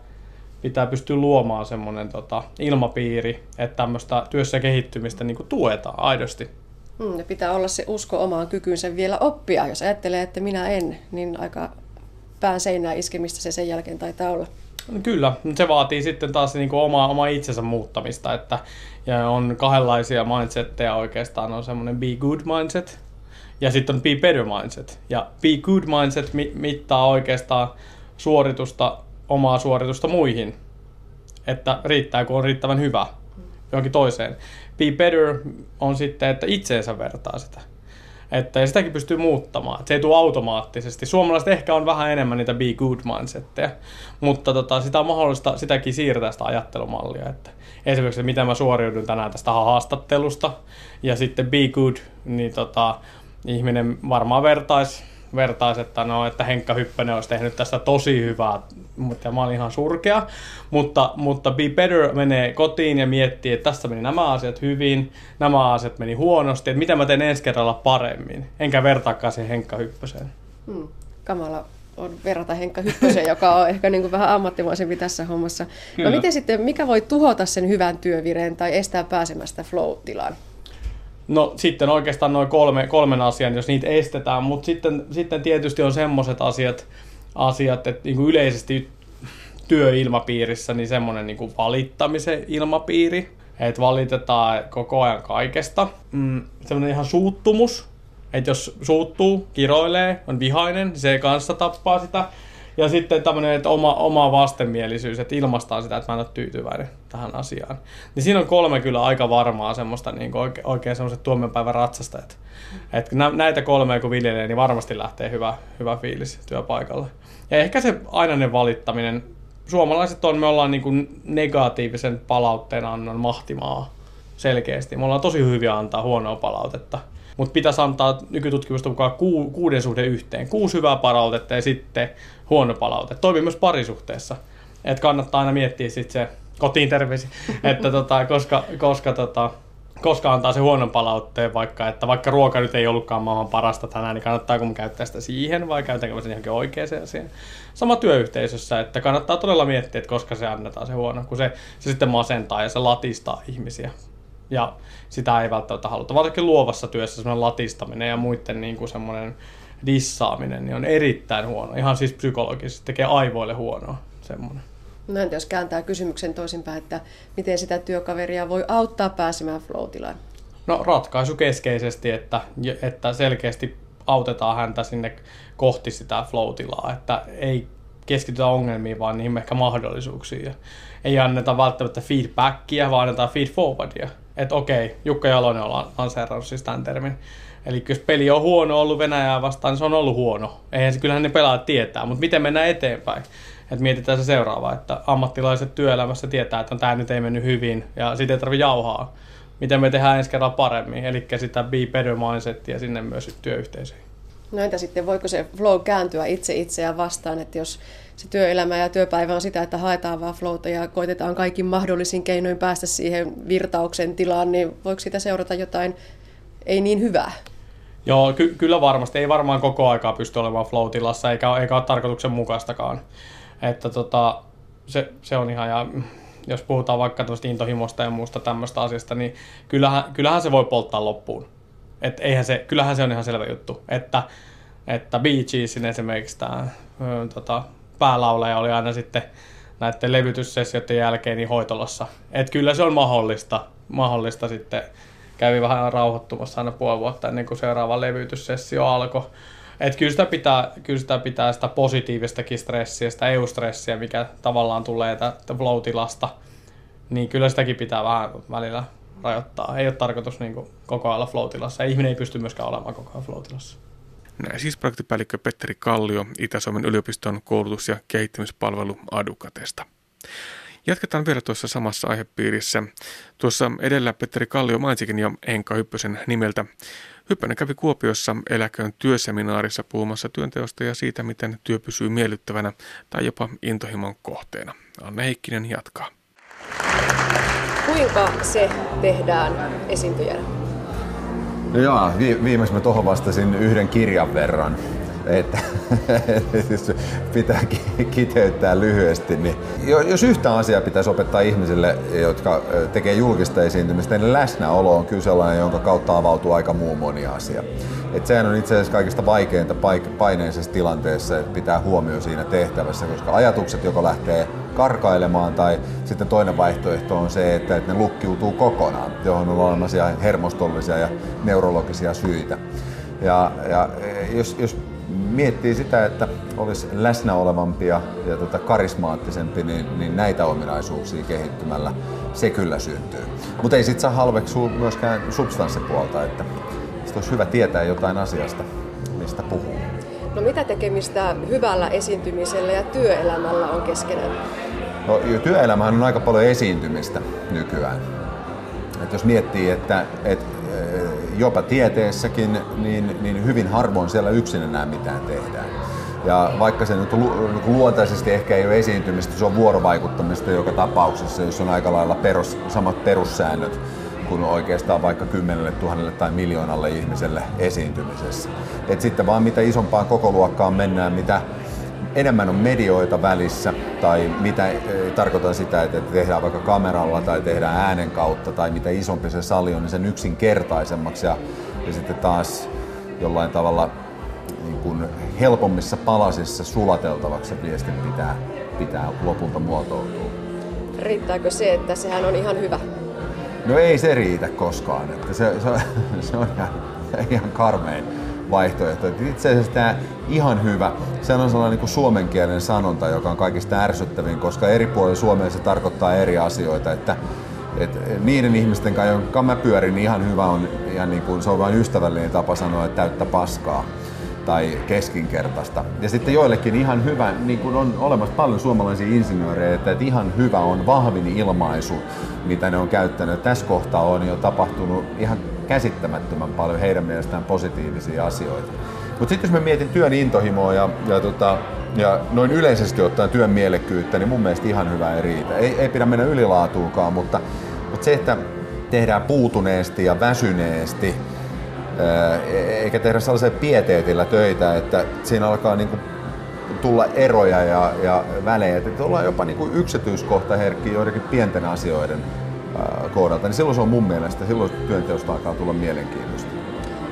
pitää pystyä luomaan semmoinen tota, ilmapiiri, että tämmöistä työssä kehittymistä niin tuetaan aidosti. Mm, ja pitää olla se usko omaan kykynsä vielä oppia. Jos ajattelee, että minä en, niin aika pään seinää iskemistä se sen jälkeen taitaa olla. Kyllä, se vaatii sitten taas niin kuin oma, oma itsensä muuttamista, että ja on kahdenlaisia mindsetteja oikeastaan, on semmoinen be good mindset ja sitten on be better mindset. Ja be good mindset mittaa oikeastaan suoritusta, omaa suoritusta muihin, että riittää kun on riittävän hyvä johonkin toiseen. Be better on sitten, että itseensä vertaa sitä. Että, ja sitäkin pystyy muuttamaan. se ei tule automaattisesti. Suomalaiset ehkä on vähän enemmän niitä be good mindsetteja, mutta tota, sitä on mahdollista sitäkin siirtää sitä ajattelumallia. Että esimerkiksi, että miten mä suoriudun tänään tästä haastattelusta, ja sitten be good, niin tota, ihminen varmaan vertaisi vertaisi, että, no, että Henkka Hyppönen olisi tehnyt tästä tosi hyvää, mutta mä olin ihan surkea. Mutta, mutta Be Better menee kotiin ja miettii, että tässä meni nämä asiat hyvin, nämä asiat meni huonosti, että mitä mä teen ensi kerralla paremmin. Enkä vertaakaan siihen Henkka Hyppöseen. Hmm. Kamala on verrata Henkka Hyppösen, joka on ehkä niin kuin vähän ammattimaisempi tässä hommassa. No Kyllä. No miten sitten, mikä voi tuhota sen hyvän työvireen tai estää pääsemästä flow-tilaan? No sitten oikeastaan noin kolme, kolmen asian, jos niitä estetään, mutta sitten, sitten tietysti on semmoiset asiat, asiat, että niin kuin yleisesti työilmapiirissä niin semmoinen niin valittamisen ilmapiiri, että valitetaan koko ajan kaikesta. Mm, semmoinen ihan suuttumus, että jos suuttuu, kiroilee, on vihainen, niin se kanssa tappaa sitä. Ja sitten tämmöinen että oma, oma vastenmielisyys, että ilmastaa sitä, että mä en ole tyytyväinen tähän asiaan. Niin siinä on kolme kyllä aika varmaa semmoista niin oikein, oikein semmoiset tuomiopäivän ratsastajat. Että näitä kolmea kun viljelee, niin varmasti lähtee hyvä, hyvä fiilis työpaikalle. Ja ehkä se ainainen valittaminen, suomalaiset on, me ollaan niin kuin negatiivisen palautteen annon mahtimaa selkeästi. Me ollaan tosi hyviä antaa huonoa palautetta. Mutta pitäisi antaa nykytutkimusta mukaan ku, kuuden suhde yhteen. Kuusi hyvää palautetta ja sitten huono palaute. Toimii myös parisuhteessa. Et kannattaa aina miettiä sit se kotiin terveisi, että tota, koska, koska, tota, koska antaa se huonon palautteen, vaikka, että vaikka ruoka nyt ei ollutkaan maailman parasta tänään, niin kannattaako mun käyttää sitä siihen vai käytänkö sen johonkin oikeaan asiaan. Sama työyhteisössä, että kannattaa todella miettiä, että koska se annetaan se huono, kun se, se sitten masentaa ja se latistaa ihmisiä. Ja sitä ei välttämättä haluta. Varsinkin luovassa työssä semmoinen latistaminen ja muiden niin kuin semmoinen dissaaminen niin on erittäin huono. Ihan siis psykologisesti tekee aivoille huonoa semmoinen. No entä jos kääntää kysymyksen toisinpäin, että miten sitä työkaveria voi auttaa pääsemään flow? No ratkaisu keskeisesti, että, että selkeästi autetaan häntä sinne kohti sitä flow-tilaa, että ei keskitytä ongelmiin, vaan niihin ehkä mahdollisuuksiin. Ja ei anneta välttämättä feedbackia, vaan annetaan feedforwardia. Että okei, Jukka Jalonen on lanseerannut siis tämän termin. Eli jos peli on huono ollut Venäjää vastaan, niin se on ollut huono. Eihän se, kyllähän ne pelaajat tietää, mutta miten mennään eteenpäin? Et mietitään se seuraava, että ammattilaiset työelämässä tietää, että tämä nyt ei mennyt hyvin ja sitten ei tarvitse jauhaa. Miten me tehdään ensi kerralla paremmin, eli sitä be better mindsetia sinne myös työyhteisöihin. No entä sitten, voiko se flow kääntyä itse itseään vastaan, että jos se työelämä ja työpäivä on sitä, että haetaan vaan flowta ja koitetaan kaikin mahdollisin keinoin päästä siihen virtauksen tilaan, niin voiko sitä seurata jotain ei niin hyvää? Joo, ky- kyllä varmasti. Ei varmaan koko aikaa pysty olemaan flow-tilassa, eikä, eikä ole tarkoituksenmukaistakaan. Että tota, se, se on ihan, ja jos puhutaan vaikka tuosta intohimosta ja muusta tämmöistä asiasta, niin kyllähän, kyllähän se voi polttaa loppuun. Et eihän se, kyllähän se on ihan selvä juttu, että, että Bee Geesin esimerkiksi tämä tota, päälaulaja oli aina sitten näiden levytyssessioiden jälkeen niin hoitolossa. Et kyllä se on mahdollista, mahdollista sitten kävi vähän rauhoittumassa aina puoli vuotta ennen kuin seuraava levytyssessio alkoi. Et kyllä, sitä pitää, kyllä sitä pitää sitä positiivistakin stressiä, sitä eustressiä, mikä tavallaan tulee tästä flow-tilasta, niin kyllä sitäkin pitää vähän välillä rajoittaa. Ei ole tarkoitus niin kuin, koko ajan flow-tilassa. Ihminen ei pysty myöskään olemaan koko ajan flow-tilassa. Näin siis projektipäällikkö Petteri Kallio Itä-Suomen yliopiston koulutus- ja kehittämispalvelu Adukatesta. Jatketaan vielä tuossa samassa aihepiirissä. Tuossa edellä Petteri Kallio mainitsikin jo Enka Hyppösen nimeltä. Hyppönen kävi Kuopiossa eläköön työseminaarissa puhumassa työnteosta ja siitä, miten työ pysyy miellyttävänä tai jopa intohimon kohteena. Anne Heikkinen jatkaa. Kuinka se tehdään esiintyjänä? No joo, vi- viimeksi mä tuohon vastasin yhden kirjan verran. Että pitää kiteyttää lyhyesti. Niin jos yhtä asiaa pitäisi opettaa ihmisille, jotka tekee julkista esiintymistä, niin läsnäolo on kyllä sellainen, jonka kautta avautuu aika muu moni asia. Et sehän on itse asiassa kaikista vaikeinta paineisessa tilanteessa, että pitää huomio siinä tehtävässä, koska ajatukset joko lähtee karkailemaan tai sitten toinen vaihtoehto on se, että ne lukkiutuu kokonaan, johon on olemassa hermostollisia ja neurologisia syitä. Ja, ja jos, jos miettii sitä, että olisi läsnä olevampi ja, ja tota karismaattisempi, niin, niin näitä ominaisuuksia kehittymällä se kyllä syntyy. Mutta ei sitten saa halveksua myöskään substanssipuolta, että olisi hyvä tietää jotain asiasta, mistä puhuu. No mitä tekemistä hyvällä esiintymisellä ja työelämällä on keskenään? No, työelämähän on aika paljon esiintymistä nykyään. Et jos miettii, että, että jopa tieteessäkin, niin, niin hyvin harvoin siellä yksin enää mitään tehdään. Ja vaikka se nyt niin luontaisesti ehkä ei ole esiintymistä, se on vuorovaikuttamista joka tapauksessa, jos on aika lailla perus, samat perussäännöt kuin oikeastaan vaikka kymmenelle tuhannelle tai miljoonalle ihmiselle esiintymisessä. Et sitten vaan mitä isompaan koko luokkaan mennään, mitä enemmän on medioita välissä, tai mitä tarkoitan sitä, että tehdään vaikka kameralla tai tehdään äänen kautta, tai mitä isompi se sali on, niin sen yksinkertaisemmaksi ja, ja sitten taas jollain tavalla niin kuin helpommissa palasissa sulateltavaksi se viestin pitää, pitää lopulta muotoutua. Riittääkö se, että sehän on ihan hyvä? No ei se riitä koskaan. Että se, se, se on ihan, ihan karmein vaihtoehto. Että itse asiassa tämä ihan hyvä, se on sellainen niin suomenkielinen sanonta, joka on kaikista ärsyttävin, koska eri puolilla Suomea se tarkoittaa eri asioita. Että, että niiden ihmisten kanssa, jonka mä pyörin, niin ihan hyvä on, ihan niin kuin, se on vain ystävällinen tapa sanoa, että täyttä paskaa tai keskinkertaista. Ja sitten joillekin ihan hyvä, niin kuin on olemassa paljon suomalaisia insinöörejä, että ihan hyvä on vahvin ilmaisu, mitä ne on käyttänyt. Tässä kohtaa on jo tapahtunut ihan käsittämättömän paljon heidän mielestään positiivisia asioita. Mutta sitten jos mä mietin työn intohimoa ja, ja, tota, ja noin yleisesti ottaen työn mielekkyyttä, niin mun mielestä ihan hyvä ei riitä. Ei, ei pidä mennä ylilaatuukaan, mutta, mutta se, että tehdään puutuneesti ja väsyneesti, eikä tehdä sellaisella pieteetillä töitä, että siinä alkaa niin kuin tulla eroja ja, ja välejä, että ollaan jopa niin kuin yksityiskohtaherkkiä joidenkin pienten asioiden kohdalta, niin silloin se on mun mielestä, silloin työnteosta alkaa tulla mielenkiintoista.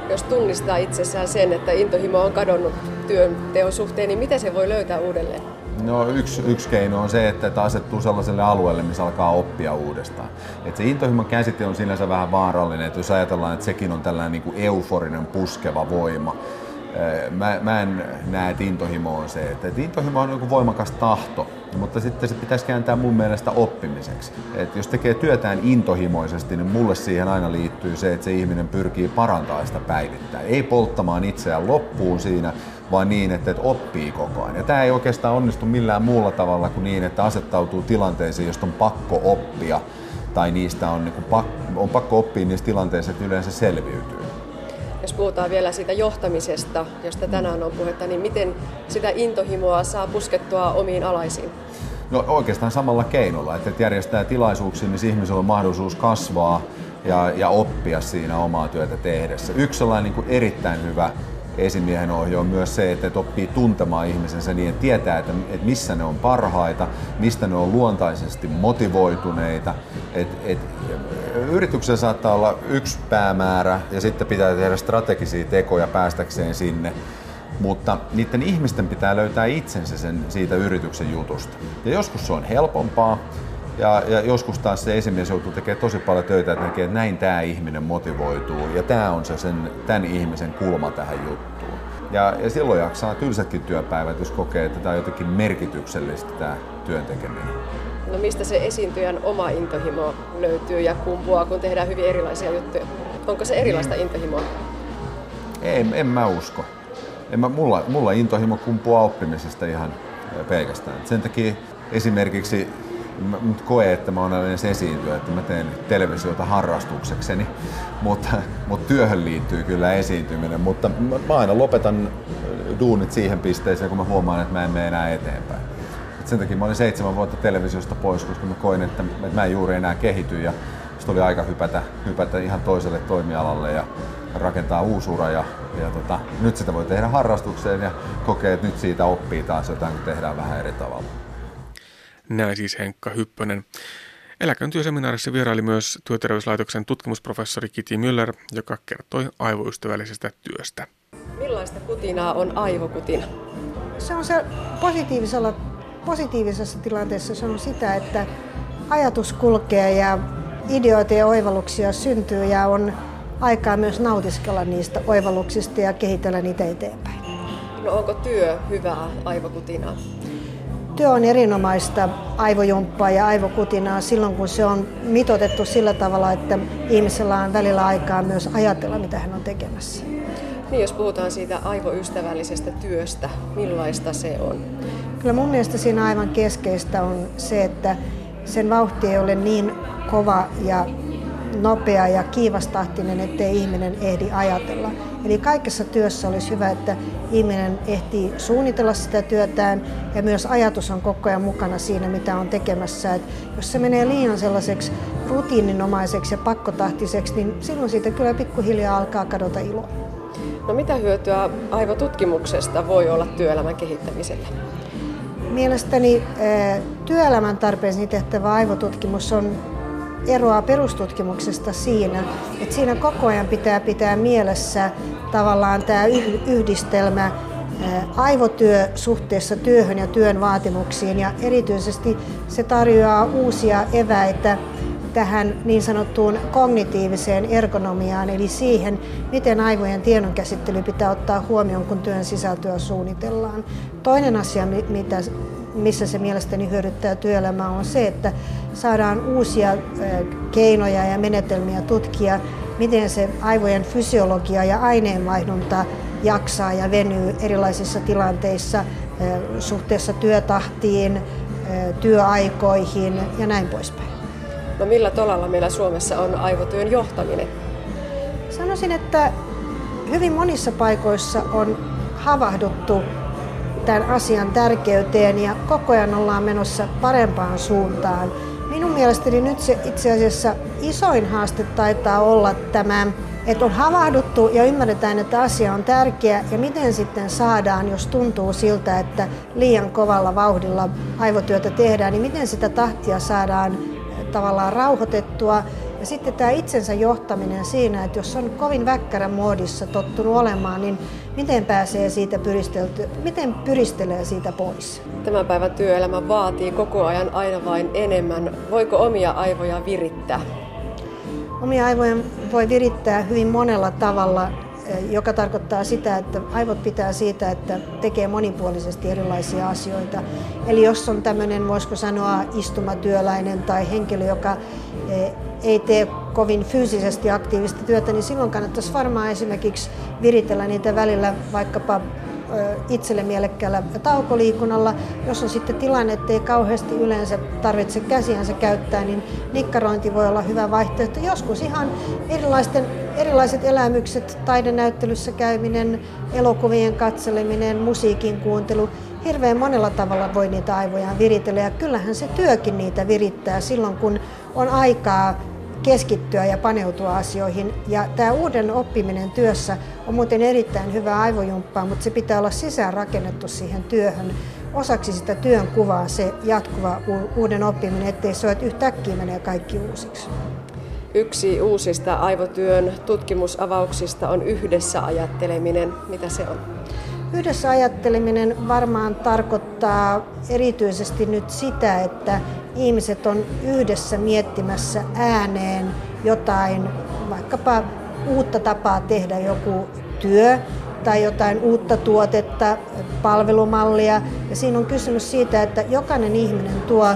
Jos tunnistaa itsessään sen, että intohimo on kadonnut työnteon suhteen, niin miten se voi löytää uudelleen? No yksi, yksi keino on se, että asettuu sellaiselle alueelle, missä alkaa oppia uudestaan. Et se intohimon käsite on sinänsä vähän vaarallinen, että jos ajatellaan, että sekin on tällainen niin kuin euforinen puskeva voima, Mä, mä en näe, että intohimo on se. Että, intohimo on joku voimakas tahto, mutta sitten se pitäisi kääntää mun mielestä oppimiseksi. Että jos tekee työtään intohimoisesti, niin mulle siihen aina liittyy se, että se ihminen pyrkii parantamaan sitä päivittäin. Ei polttamaan itseään loppuun siinä, vaan niin, että, oppii koko ajan. Ja tämä ei oikeastaan onnistu millään muulla tavalla kuin niin, että asettautuu tilanteisiin, josta on pakko oppia tai niistä on, niin kuin, on pakko oppia niistä tilanteista, että yleensä selviytyy jos puhutaan vielä siitä johtamisesta, josta tänään on puhetta, niin miten sitä intohimoa saa puskettua omiin alaisiin? No oikeastaan samalla keinolla, että järjestää tilaisuuksia, missä ihmisellä on mahdollisuus kasvaa ja, ja oppia siinä omaa työtä tehdessä. Yksi sellainen niin kuin erittäin hyvä esimiehen ohje on myös se, että oppii tuntemaan ihmisensä niin, että tietää, että, että missä ne on parhaita, mistä ne on luontaisesti motivoituneita. Että, että yrityksen saattaa olla yksi päämäärä ja sitten pitää tehdä strategisia tekoja päästäkseen sinne. Mutta niiden ihmisten pitää löytää itsensä sen siitä yrityksen jutusta. Ja joskus se on helpompaa, ja, ja joskus taas se esimies joutuu tekemään tosi paljon töitä, että näkee, että näin tämä ihminen motivoituu. Ja tämä on se sen, tämän ihmisen kulma tähän juttuun. Ja, ja silloin jaksaa tylsätkin työpäivät, jos kokee, että tämä on jotenkin merkityksellistä tämä työn tekeminen. No mistä se esiintyjän oma intohimo löytyy ja kumpuaa, kun tehdään hyvin erilaisia juttuja? Onko se erilaista intohimoa? Ei, en mä usko. En mä, mulla, mulla intohimo kumpuaa oppimisesta ihan pelkästään. Sen takia esimerkiksi nyt koe, että mä oon edes esiintyä, että mä teen televisiota harrastuksekseni, mutta, mutta työhön liittyy kyllä esiintyminen, mutta mä aina lopetan duunit siihen pisteeseen, kun mä huomaan, että mä en mene enää eteenpäin. Et sen takia mä olin seitsemän vuotta televisiosta pois, koska mä koin, että mä en juuri enää kehity ja sitten oli aika hypätä, hypätä ihan toiselle toimialalle ja rakentaa uusura ja ja tota, nyt sitä voi tehdä harrastukseen ja kokee, että nyt siitä oppii taas jotain, kun tehdään vähän eri tavalla. Näin siis Henkka Hyppönen. Eläkön työseminaarissa vieraili myös työterveyslaitoksen tutkimusprofessori Kiti Müller, joka kertoi aivoystävällisestä työstä. Millaista kutinaa on aivokutina? Se on se positiivisella, positiivisessa tilanteessa se on sitä, että ajatus kulkee ja ideoita ja oivalluksia syntyy ja on aikaa myös nautiskella niistä oivalluksista ja kehitellä niitä eteenpäin. No onko työ hyvää aivokutinaa? Työ on erinomaista aivojumppaa ja aivokutinaa silloin, kun se on mitotettu sillä tavalla, että ihmisellä on välillä aikaa myös ajatella, mitä hän on tekemässä. Niin, jos puhutaan siitä aivoystävällisestä työstä, millaista se on? Kyllä mun mielestä siinä aivan keskeistä on se, että sen vauhti ei ole niin kova ja nopea ja kiivastahtinen, ettei ihminen ehdi ajatella. Eli kaikessa työssä olisi hyvä, että ihminen ehtii suunnitella sitä työtään ja myös ajatus on koko ajan mukana siinä, mitä on tekemässä. Et jos se menee liian sellaiseksi rutiininomaiseksi ja pakkotahtiseksi, niin silloin siitä kyllä pikkuhiljaa alkaa kadota ilo. No mitä hyötyä aivotutkimuksesta voi olla työelämän kehittämiselle? Mielestäni työelämän tarpeisiin tehtävä aivotutkimus on eroaa perustutkimuksesta siinä, että siinä koko ajan pitää pitää mielessä tavallaan tämä yhdistelmä aivotyö suhteessa työhön ja työn vaatimuksiin ja erityisesti se tarjoaa uusia eväitä tähän niin sanottuun kognitiiviseen ergonomiaan, eli siihen, miten aivojen tiedonkäsittely pitää ottaa huomioon, kun työn sisältöä suunnitellaan. Toinen asia, mitä, missä se mielestäni hyödyttää työelämää, on se, että saadaan uusia keinoja ja menetelmiä tutkia, miten se aivojen fysiologia ja aineenvaihdunta jaksaa ja venyy erilaisissa tilanteissa suhteessa työtahtiin, työaikoihin ja näin poispäin. No millä tolalla meillä Suomessa on aivotyön johtaminen? Sanoisin, että hyvin monissa paikoissa on havahduttu tämän asian tärkeyteen ja koko ajan ollaan menossa parempaan suuntaan. Minun mielestäni nyt se itse asiassa isoin haaste taitaa olla tämä, että on havahduttu ja ymmärretään, että asia on tärkeä ja miten sitten saadaan, jos tuntuu siltä, että liian kovalla vauhdilla aivotyötä tehdään, niin miten sitä tahtia saadaan tavallaan rauhoitettua. Ja sitten tämä itsensä johtaminen siinä, että jos on kovin väkkärän muodissa tottunut olemaan, niin miten pääsee siitä pyristelty, miten pyristelee siitä pois? Tämän päivän työelämä vaatii koko ajan aina vain enemmän. Voiko omia aivoja virittää? Omia aivoja voi virittää hyvin monella tavalla joka tarkoittaa sitä, että aivot pitää siitä, että tekee monipuolisesti erilaisia asioita. Eli jos on tämmöinen, voisiko sanoa, istumatyöläinen tai henkilö, joka ei tee kovin fyysisesti aktiivista työtä, niin silloin kannattaisi varmaan esimerkiksi viritellä niitä välillä vaikkapa itselle mielekkäällä taukoliikunnalla. Jos on sitten tilanne, että ei kauheasti yleensä tarvitse käsiänsä käyttää, niin nikkarointi voi olla hyvä vaihtoehto. Joskus ihan erilaisten, erilaiset elämykset, taidenäyttelyssä käyminen, elokuvien katseleminen, musiikin kuuntelu, hirveän monella tavalla voi niitä aivojaan viritellä ja kyllähän se työkin niitä virittää silloin, kun on aikaa keskittyä ja paneutua asioihin. Ja tämä uuden oppiminen työssä on muuten erittäin hyvä aivojumppaa, mutta se pitää olla sisään rakennettu siihen työhön. Osaksi sitä työn kuvaa se jatkuva uuden oppiminen, ettei se ole, että yhtäkkiä menee kaikki uusiksi. Yksi uusista aivotyön tutkimusavauksista on yhdessä ajatteleminen. Mitä se on? Yhdessä ajatteleminen varmaan tarkoittaa erityisesti nyt sitä, että ihmiset on yhdessä miettimässä ääneen jotain, vaikkapa uutta tapaa tehdä joku työ tai jotain uutta tuotetta, palvelumallia. Ja siinä on kysymys siitä, että jokainen ihminen tuo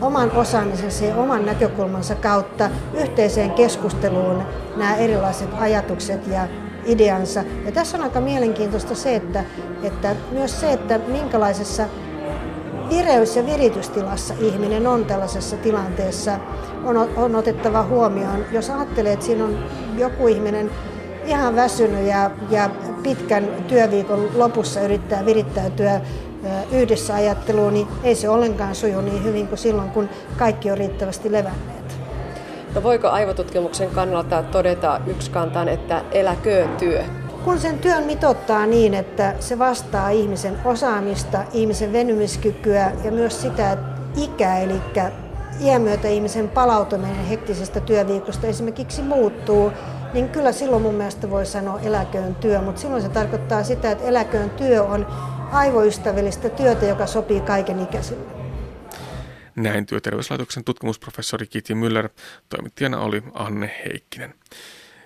oman osaamisensa ja oman näkökulmansa kautta yhteiseen keskusteluun nämä erilaiset ajatukset ja ideansa. Ja tässä on aika mielenkiintoista se, että, että myös se, että minkälaisessa vireys- ja viritystilassa ihminen on tällaisessa tilanteessa, on, on otettava huomioon. Jos ajattelee, että siinä on joku ihminen ihan väsynyt ja, ja pitkän työviikon lopussa yrittää virittäytyä yhdessä ajatteluun, niin ei se ollenkaan suju niin hyvin kuin silloin, kun kaikki on riittävästi levänneet. No voiko aivotutkimuksen kannalta todeta yksikantaan, että eläköön työ? Kun sen työn mitottaa niin, että se vastaa ihmisen osaamista, ihmisen venymiskykyä ja myös sitä ikää, eli iän myötä ihmisen palautuminen hektisestä työviikosta esimerkiksi muuttuu, niin kyllä silloin mun mielestä voi sanoa eläköön työ, mutta silloin se tarkoittaa sitä, että eläköön työ on aivoystävällistä työtä, joka sopii kaiken ikäisille. Näin työterveyslaitoksen tutkimusprofessori Kiti Müller, toimittajana oli Anne Heikkinen.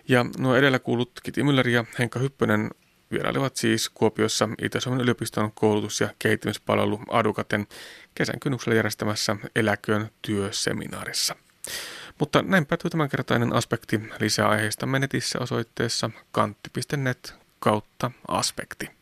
Ja nuo edellä kuulut Kiti Müller ja Henka Hyppönen vierailivat siis Kuopiossa Itä-Suomen yliopiston koulutus- ja kehittämispalvelu Adukaten kesän kynnyksellä järjestämässä eläköön työseminaarissa. Mutta näin päätyy tämänkertainen aspekti. Lisää aiheista netissä osoitteessa kantti.net kautta aspekti.